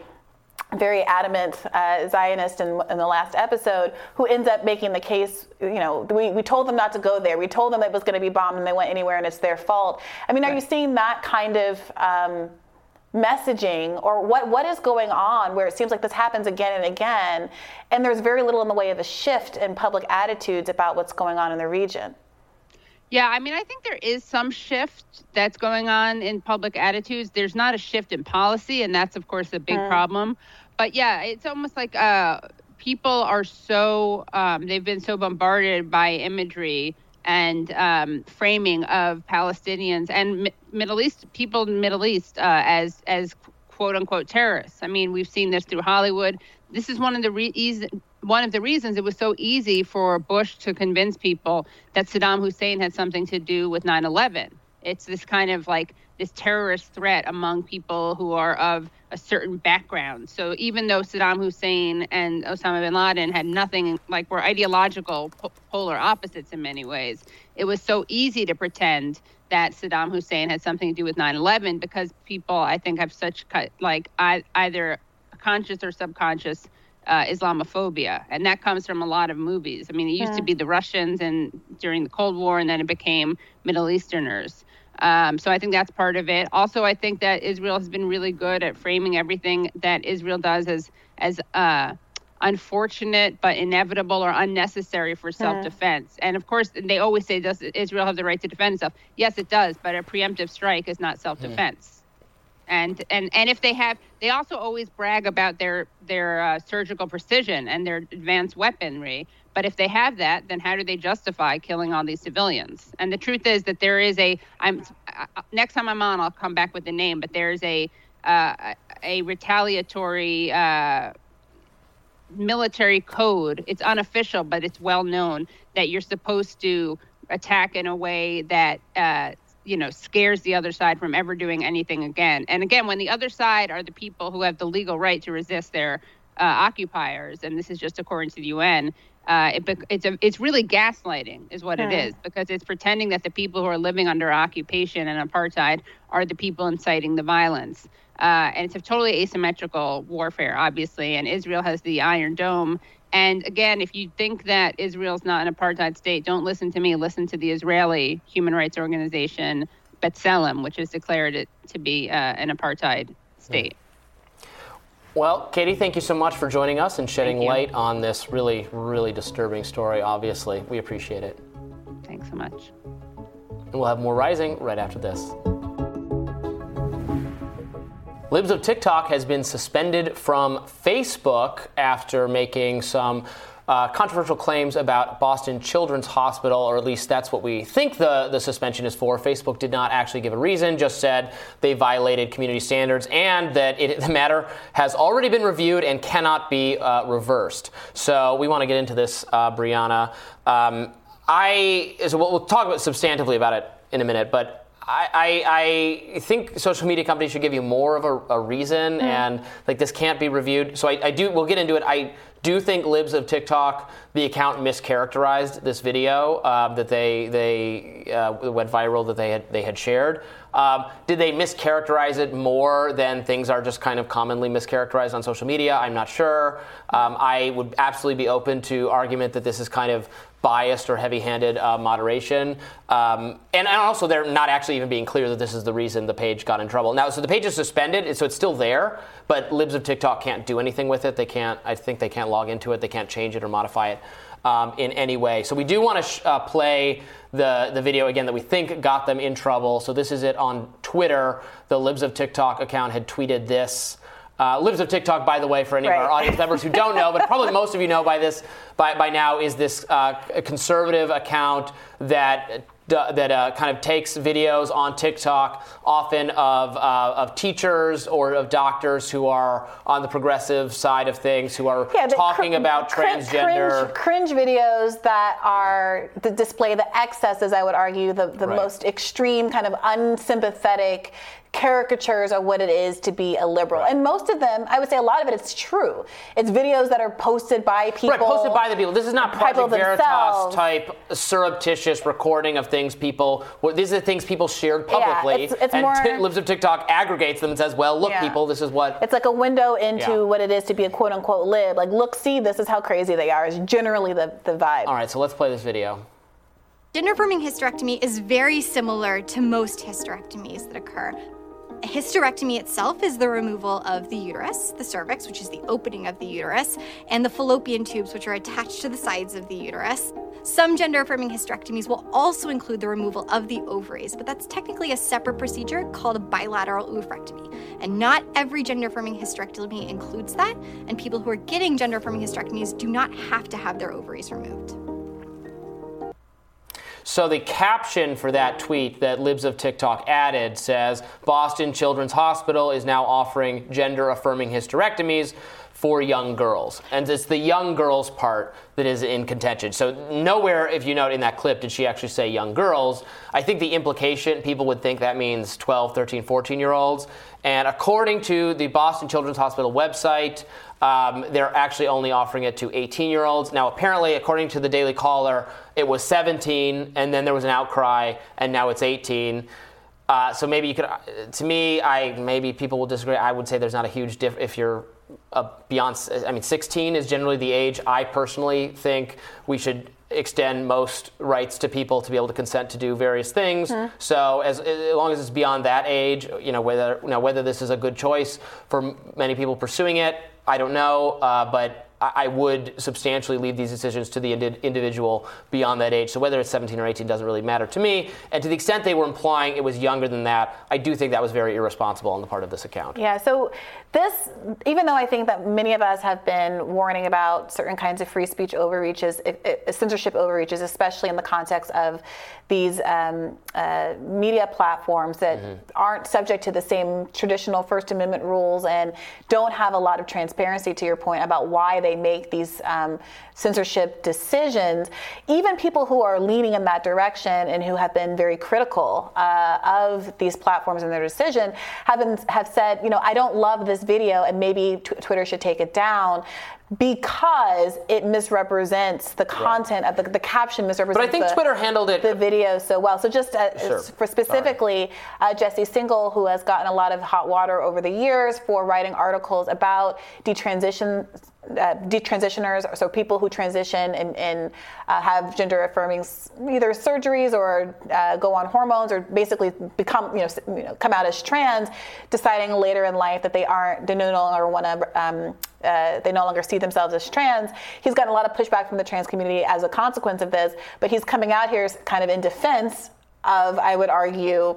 very adamant uh, Zionist in, in, the last episode who ends up making the case, you know, we, we told them not to go there. We told them it was going to be bombed and they went anywhere and it's their fault. I mean, are you seeing that kind of um, messaging or what what is going on where it seems like this happens again and again and there's very little in the way of a shift in public attitudes about what's going on in the region. Yeah i mean i think there is some shift that's going on in public attitudes. There's not a shift in policy and that's of course a big mm. problem. But yeah it's almost like uh, people are so um, they've been so bombarded by imagery and um, framing of Palestinians and Mi- Middle East people in Middle East uh, as as quote unquote terrorists. I mean, we've seen this through Hollywood. This is one of the one of the reasons it was so easy for Bush to convince people that Saddam Hussein had something to do with 9/11. It's this kind of like this terrorist threat among people who are of a certain background. So even though Saddam Hussein and Osama bin Laden had nothing, like were ideological po- polar opposites in many ways, it was so easy to pretend that Saddam Hussein had something to do with 9/11 because people, I think, have such like either conscious or subconscious uh, Islamophobia, and that comes from a lot of movies. I mean, it used yeah. to be the Russians and during the Cold War, and then it became Middle Easterners. Um, so I think that's part of it. Also, I think that Israel has been really good at framing everything that Israel does as as uh, unfortunate but inevitable or unnecessary for self-defense. And of course, they always say, "Does Israel have the right to defend itself?" Yes, it does, but a preemptive strike is not self-defense. And and and if they have, they also always brag about their their uh, surgical precision and their advanced weaponry. But if they have that, then how do they justify killing all these civilians? And the truth is that there is a. I'm next time I'm on, I'll come back with the name. But there's a uh, a retaliatory uh, military code. It's unofficial, but it's well known that you're supposed to attack in a way that uh, you know scares the other side from ever doing anything again. And again, when the other side are the people who have the legal right to resist their uh, occupiers, and this is just according to the UN, uh, it, it's a, it's really gaslighting, is what it is, because it's pretending that the people who are living under occupation and apartheid are the people inciting the violence. Uh, and it's a totally asymmetrical warfare, obviously. And Israel has the Iron Dome. And again, if you think that Israel's not an apartheid state, don't listen to me. Listen to the Israeli human rights organization B'Tselem, which has declared it to be uh, an apartheid state. Well, Katie, thank you so much for joining us and shedding light on this really, really disturbing story, obviously. We appreciate it. Thanks so much. And we'll have more Rising right after this. Libs of TikTok has been suspended from Facebook after making some uh, controversial claims about Boston Children's Hospital, or at least that's what we think the, the suspension is for. Facebook did not actually give a reason, just said they violated community standards and that it, the matter has already been reviewed and cannot be uh, reversed. So we want to get into this, uh, Briahna. Um, I so we'll, we'll talk about substantively about it in a minute, but I, I, I, think social media companies should give you more of a, a reason, mm. and like this can't be reviewed. So I, I, do. We'll get into it. I do think libs of TikTok, the account mischaracterized this video uh, that they they uh, went viral that they had they had shared. Um, did they mischaracterize it more than things are just kind of commonly mischaracterized on social media? I'm not sure. Um, I would absolutely be open to argument that this is kind of biased or heavy-handed uh, moderation, um, and, and, also they're not actually even being clear that this is the reason the page got in trouble. Now, so the page is suspended, so it's still there, but libs of TikTok can't do anything with it. They can't. I think they can't log into it. They can't change it or modify it um, in any way. So we do want to sh- uh, play the the video again that we think got them in trouble. So this is it on Twitter. The libs of TikTok account had tweeted this. Uh, Libs of TikTok, by the way, for any right. of our audience members who don't know, but probably most of you know by this by, by now, is this uh, conservative account that that uh, kind of takes videos on TikTok, often of, uh, of teachers or of doctors who are on the progressive side of things, who are yeah, talking cr- about cr- transgender. Cringe, cringe, videos that are that display the excesses, I would argue, the, the right. most extreme, kind of unsympathetic caricatures of what it is to be a liberal. Right. And most of them, I would say a lot of it it is true. It's videos that are posted by people. Right, posted by the people. This is not Project Veritas type surreptitious recording of things people, these are the things people shared publicly. Yeah, it's, it's and more, t- Libs of TikTok aggregates them and says, well, look, yeah. people, this is what. It's like a window into yeah. what it is to be a quote unquote lib. Like, look, see, this is how crazy they are, is generally the, the vibe. All right, so let's play this video. Gender affirming hysterectomy is very similar to most hysterectomies that occur. A hysterectomy itself is the removal of the uterus, the cervix, which is the opening of the uterus, and the fallopian tubes, which are attached to the sides of the uterus. Some gender affirming hysterectomies will also include the removal of the ovaries, but that's technically a separate procedure called a bilateral oophorectomy. And not every gender affirming hysterectomy includes that, and people who are getting gender affirming hysterectomies do not have to have their ovaries removed. So the caption for that tweet that Libs of TikTok added says Boston Children's Hospital is now offering gender affirming hysterectomies for young girls. And it's the young girls part that is in contention. So, nowhere, if you note in that clip, did she actually say young girls. I think the implication, people would think that means 12, 13, 14 year olds. And according to the Boston Children's Hospital website, um, they're actually only offering it to 18 year olds. Now, apparently, according to the Daily Caller, it was 17, and then there was an outcry, and now it's 18. Uh, so maybe you could, uh, to me, I maybe people will disagree. I would say there's not a huge diff if you're beyond. I mean, 16 is generally the age I personally think we should extend most rights to people to be able to consent to do various things. Mm-hmm. So as, as long as it's beyond that age, you know whether you know whether this is a good choice for many people pursuing it, I don't know. Uh, but I would substantially leave these decisions to the individual beyond that age. So whether it's 17 or 18 doesn't really matter to me. And to the extent they were implying it was younger than that, I do think that was very irresponsible on the part of this account. Yeah. So this, even though I think that many of us have been warning about certain kinds of free speech overreaches, censorship overreaches, especially in the context of these um, uh, media platforms that mm-hmm. aren't subject to the same traditional First Amendment rules and don't have a lot of transparency, to your point, about why they make these um, censorship decisions. Even people who are leaning in that direction and who have been very critical uh, of these platforms and their decision have, been, have said, you know, I don't love this video and maybe t- Twitter should take it down because it misrepresents the content right. of the, the caption misrepresents. But I think the, Twitter handled it the video so well. So just uh, sure. for specifically uh, Jesse Singal, who has gotten a lot of hot water over the years for writing articles about detransition uh, detransitioners, so people who transition and, and uh, have gender affirming either surgeries or uh, go on hormones or basically become, you know, you know, come out as trans, deciding later in life that they aren't, they no longer want to, um, uh, they no longer see themselves as trans. He's gotten a lot of pushback from the trans community as a consequence of this, but he's coming out here kind of in defense of, I would argue,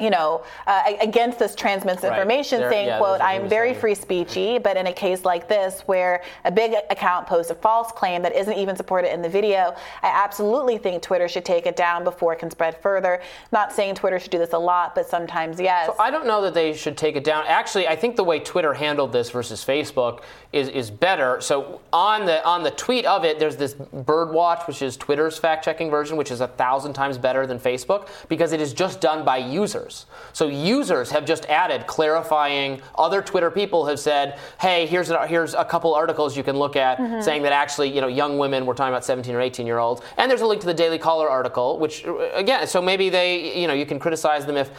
you know, uh, against this trans misinformation, right. saying, yeah, "quote I'm very free speechy," but in a case like this, where a big account posts a false claim that isn't even supported in the video, I absolutely think Twitter should take it down before it can spread further. Not saying Twitter should do this a lot, but sometimes yes. So I don't know that they should take it down. Actually, I think the way Twitter handled this versus Facebook is is better. So on the on the tweet of it, there's this Birdwatch, which is Twitter's fact checking version, which is a thousand times better than Facebook because it is just done by users. Users. So users have just added clarifying. Other Twitter people have said, "Hey, here's a, here's a couple articles you can look at Mhm. saying that actually, you know, young women. We're talking about 17 or 18 year olds, and there's a link to the Daily Caller article, which uh, again, so maybe they, you know, you can criticize them if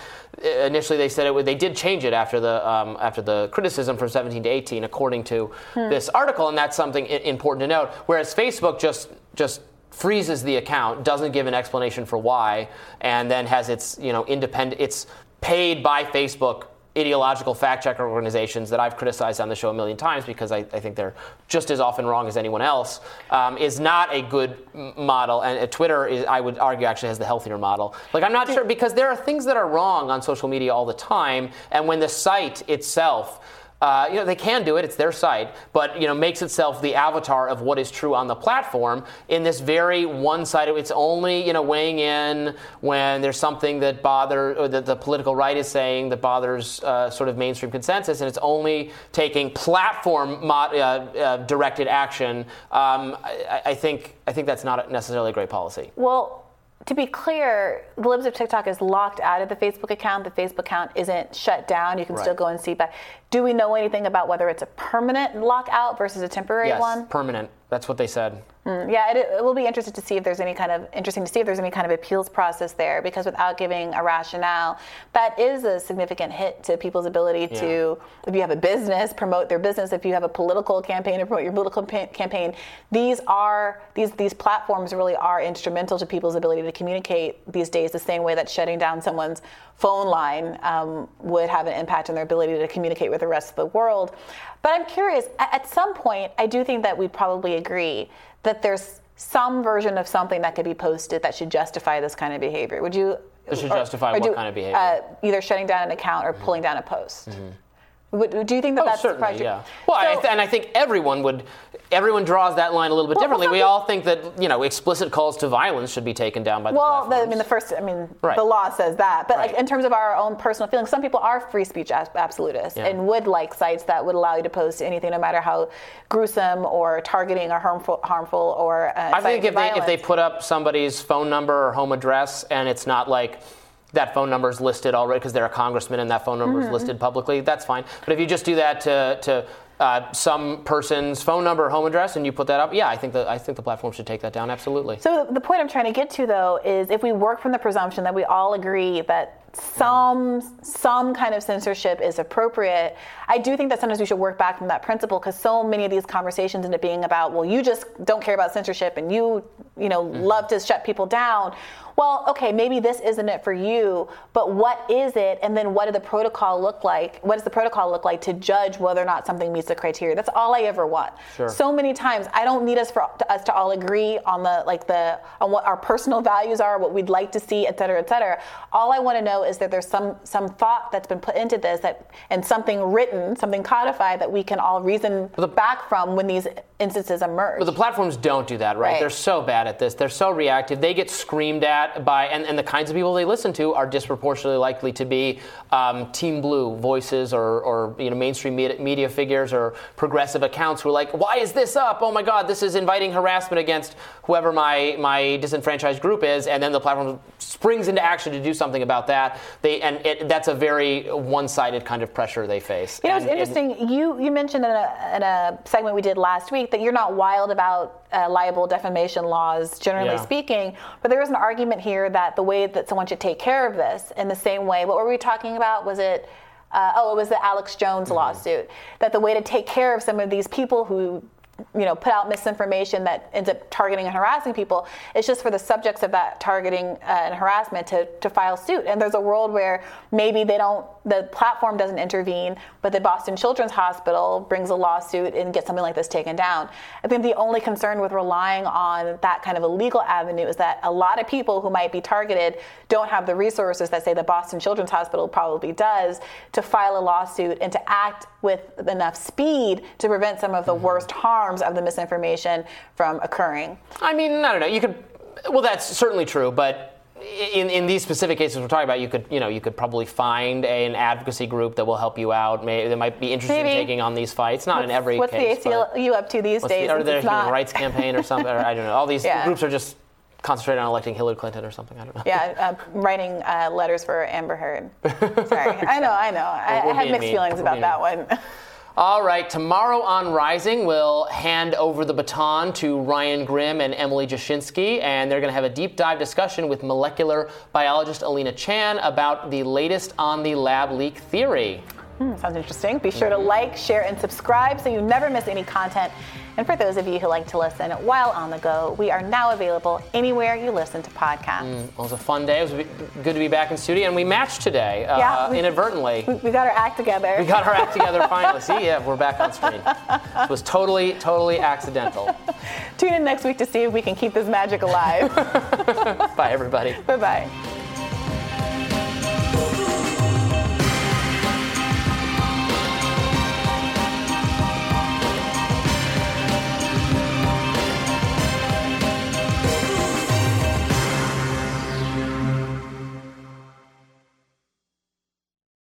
uh, initially they said it would. They did change it after the um, after the criticism from 17 to 18, according to Hmm. this article, and that's something important to note. Whereas Facebook just just freezes the account, doesn't give an explanation for why, and then has its you know independent. It's paid by Facebook ideological fact checker organizations that I've criticized on the show a million times because I, I think they're just as often wrong as anyone else, um, is not a good model. And uh, Twitter, is, I would argue, actually has the healthier model. Like, I'm not sure because there are things that are wrong on social media all the time. And when the site itself, uh, you know, they can do it. It's their site, but you know, makes itself the avatar of what is true on the platform in this very one-sided. It's only you know weighing in when there's something that bothers, or that the political right is saying that bothers uh, sort of mainstream consensus, and it's only taking platform mod, uh, uh, directed action. Um, I, I think I think that's not necessarily a great policy. Well, to be clear, the Libs of TikTok is locked out of the Facebook account. The Facebook account isn't shut down. You can Right. still go and see. But do we know anything about whether it's a permanent lockout versus a temporary yes, one? permanent. That's what they said. Mm, yeah, it, it will be interesting to see if there's any kind of interesting to see if there's any kind of appeals process there because without giving a rationale, that is a significant hit to people's ability to, if you have a business, promote their business. If you have a political campaign, to promote your political pa- campaign. These are these these platforms really are instrumental to people's ability to communicate these days. The same way that shutting down someone's phone line um, would have an impact on their ability to communicate with the rest of the world. But I'm curious. At some point, I do think that we'd probably agree that there's some version of something that could be posted that should justify this kind of behavior. Would you? That should or- justify or what do- kind of behavior? Mm-hmm. Uh, either shutting down an account or pulling down a post. Would, do you think that Oh, that's project? yeah. Well, I th- and I think everyone would, everyone draws that line a little bit Well, differently. well, we all think that you know explicit calls to violence should be taken down by the Well, the, I mean, the first, I mean, Right. the law says that, but like in terms of our own personal feelings, some people are free speech absolutists Yeah. and would like sites that would allow you to post anything, no matter how gruesome or targeting or harmful, harmful or. Uh, I think if they if they put up somebody's phone number or home address and it's not like that phone number is listed already because they're a congressman and that phone number Mhm. is listed publicly, that's fine. But if you just do that to to uh, some person's phone number or home address and you put that up, yeah, I think the I think the platform should take that down. Absolutely. So the, the point I'm trying to get to though is if we work from the presumption that we all agree that some some kind of censorship is appropriate, I do think that sometimes we should work back from that principle because so many of these conversations end up being about well you just don't care about censorship and you you know love to shut people down. Well, okay, maybe this isn't it for you, but what is it? And then what does the protocol look like? What does the protocol look like to judge whether or not something meets the criteria? That's all I ever want. Sure. So many times, I don't need us for to us to all agree on the like the on what our personal values are, what we'd like to see, et cetera, et cetera. All I want to know is that there's some some thought that's been put into this that and something written, something codified that we can all reason the, back from when these instances emerge. But the platforms don't do that, right? Right. They're so bad at this. They're so reactive. They get screamed at by, and, and the kinds of people they listen to are disproportionately likely to be um, Team Blue voices or, or you know mainstream media, media figures or progressive accounts who are like, why is this up? Oh my God, this is inviting harassment against whoever my my disenfranchised group is, and then the platform springs into action to do something about that. They and it, that's a very one-sided kind of pressure they face. You know, it's And- and- interesting. you you mentioned in a, in a segment we did last week that you're not wild about uh, libel defamation laws, generally Yeah. speaking. But there is an argument here that the way that someone should take care of this, in the same way, what were we talking about? Was it? Uh, oh, it was the Alex Jones Mm-hmm. lawsuit. That the way to take care of some of these people who you know, put out misinformation that ends up targeting and harassing people. It's just for the subjects of that targeting uh, and harassment to, to file suit. And there's a world where maybe they don't, the platform doesn't intervene, but the Boston Children's Hospital brings a lawsuit and gets something like this taken down. I think the only concern with relying on that kind of a legal avenue is that a lot of people who might be targeted don't have the resources that say the Boston Children's Hospital probably does to file a lawsuit and to act with enough speed to prevent some of the mm-hmm. worst harms of the misinformation from occurring. I mean, I don't know. You could. Well, that's certainly true, but in, in these specific cases we're talking about, you could you know you could probably find a, an advocacy group that will help you out. May, they might be interested Maybe. in taking on these fights. Not in every What's case. the ACLU up to these days? the, or since the Human Rights Campaign or something? Or I don't know. All these Yeah. groups are just concentrate on electing Hillary Clinton or something. I don't know. Yeah, uh, writing uh, letters for Amber Heard. Sorry, I know, I know. I, I have mixed mean. feelings about that one. All right, tomorrow on Rising, we'll hand over the baton to Ryan Grim and Emily Jashinsky, and they're going to have a deep dive discussion with molecular biologist Alina Chan about the latest on the lab leak theory. Hmm, sounds interesting. Be sure to like, share, and subscribe so you never miss any content. And for those of you who like to listen while on the go, we are now available anywhere you listen to podcasts. Mm, well, it was a fun day. It was good to be back in studio, and we matched today uh, Yeah, we- inadvertently. We, we got our act together. We got our act together finally. See, yeah, we're back on screen. It was totally, totally accidental. Tune in next week to see if we can keep this magic alive. Bye, everybody. bye bye.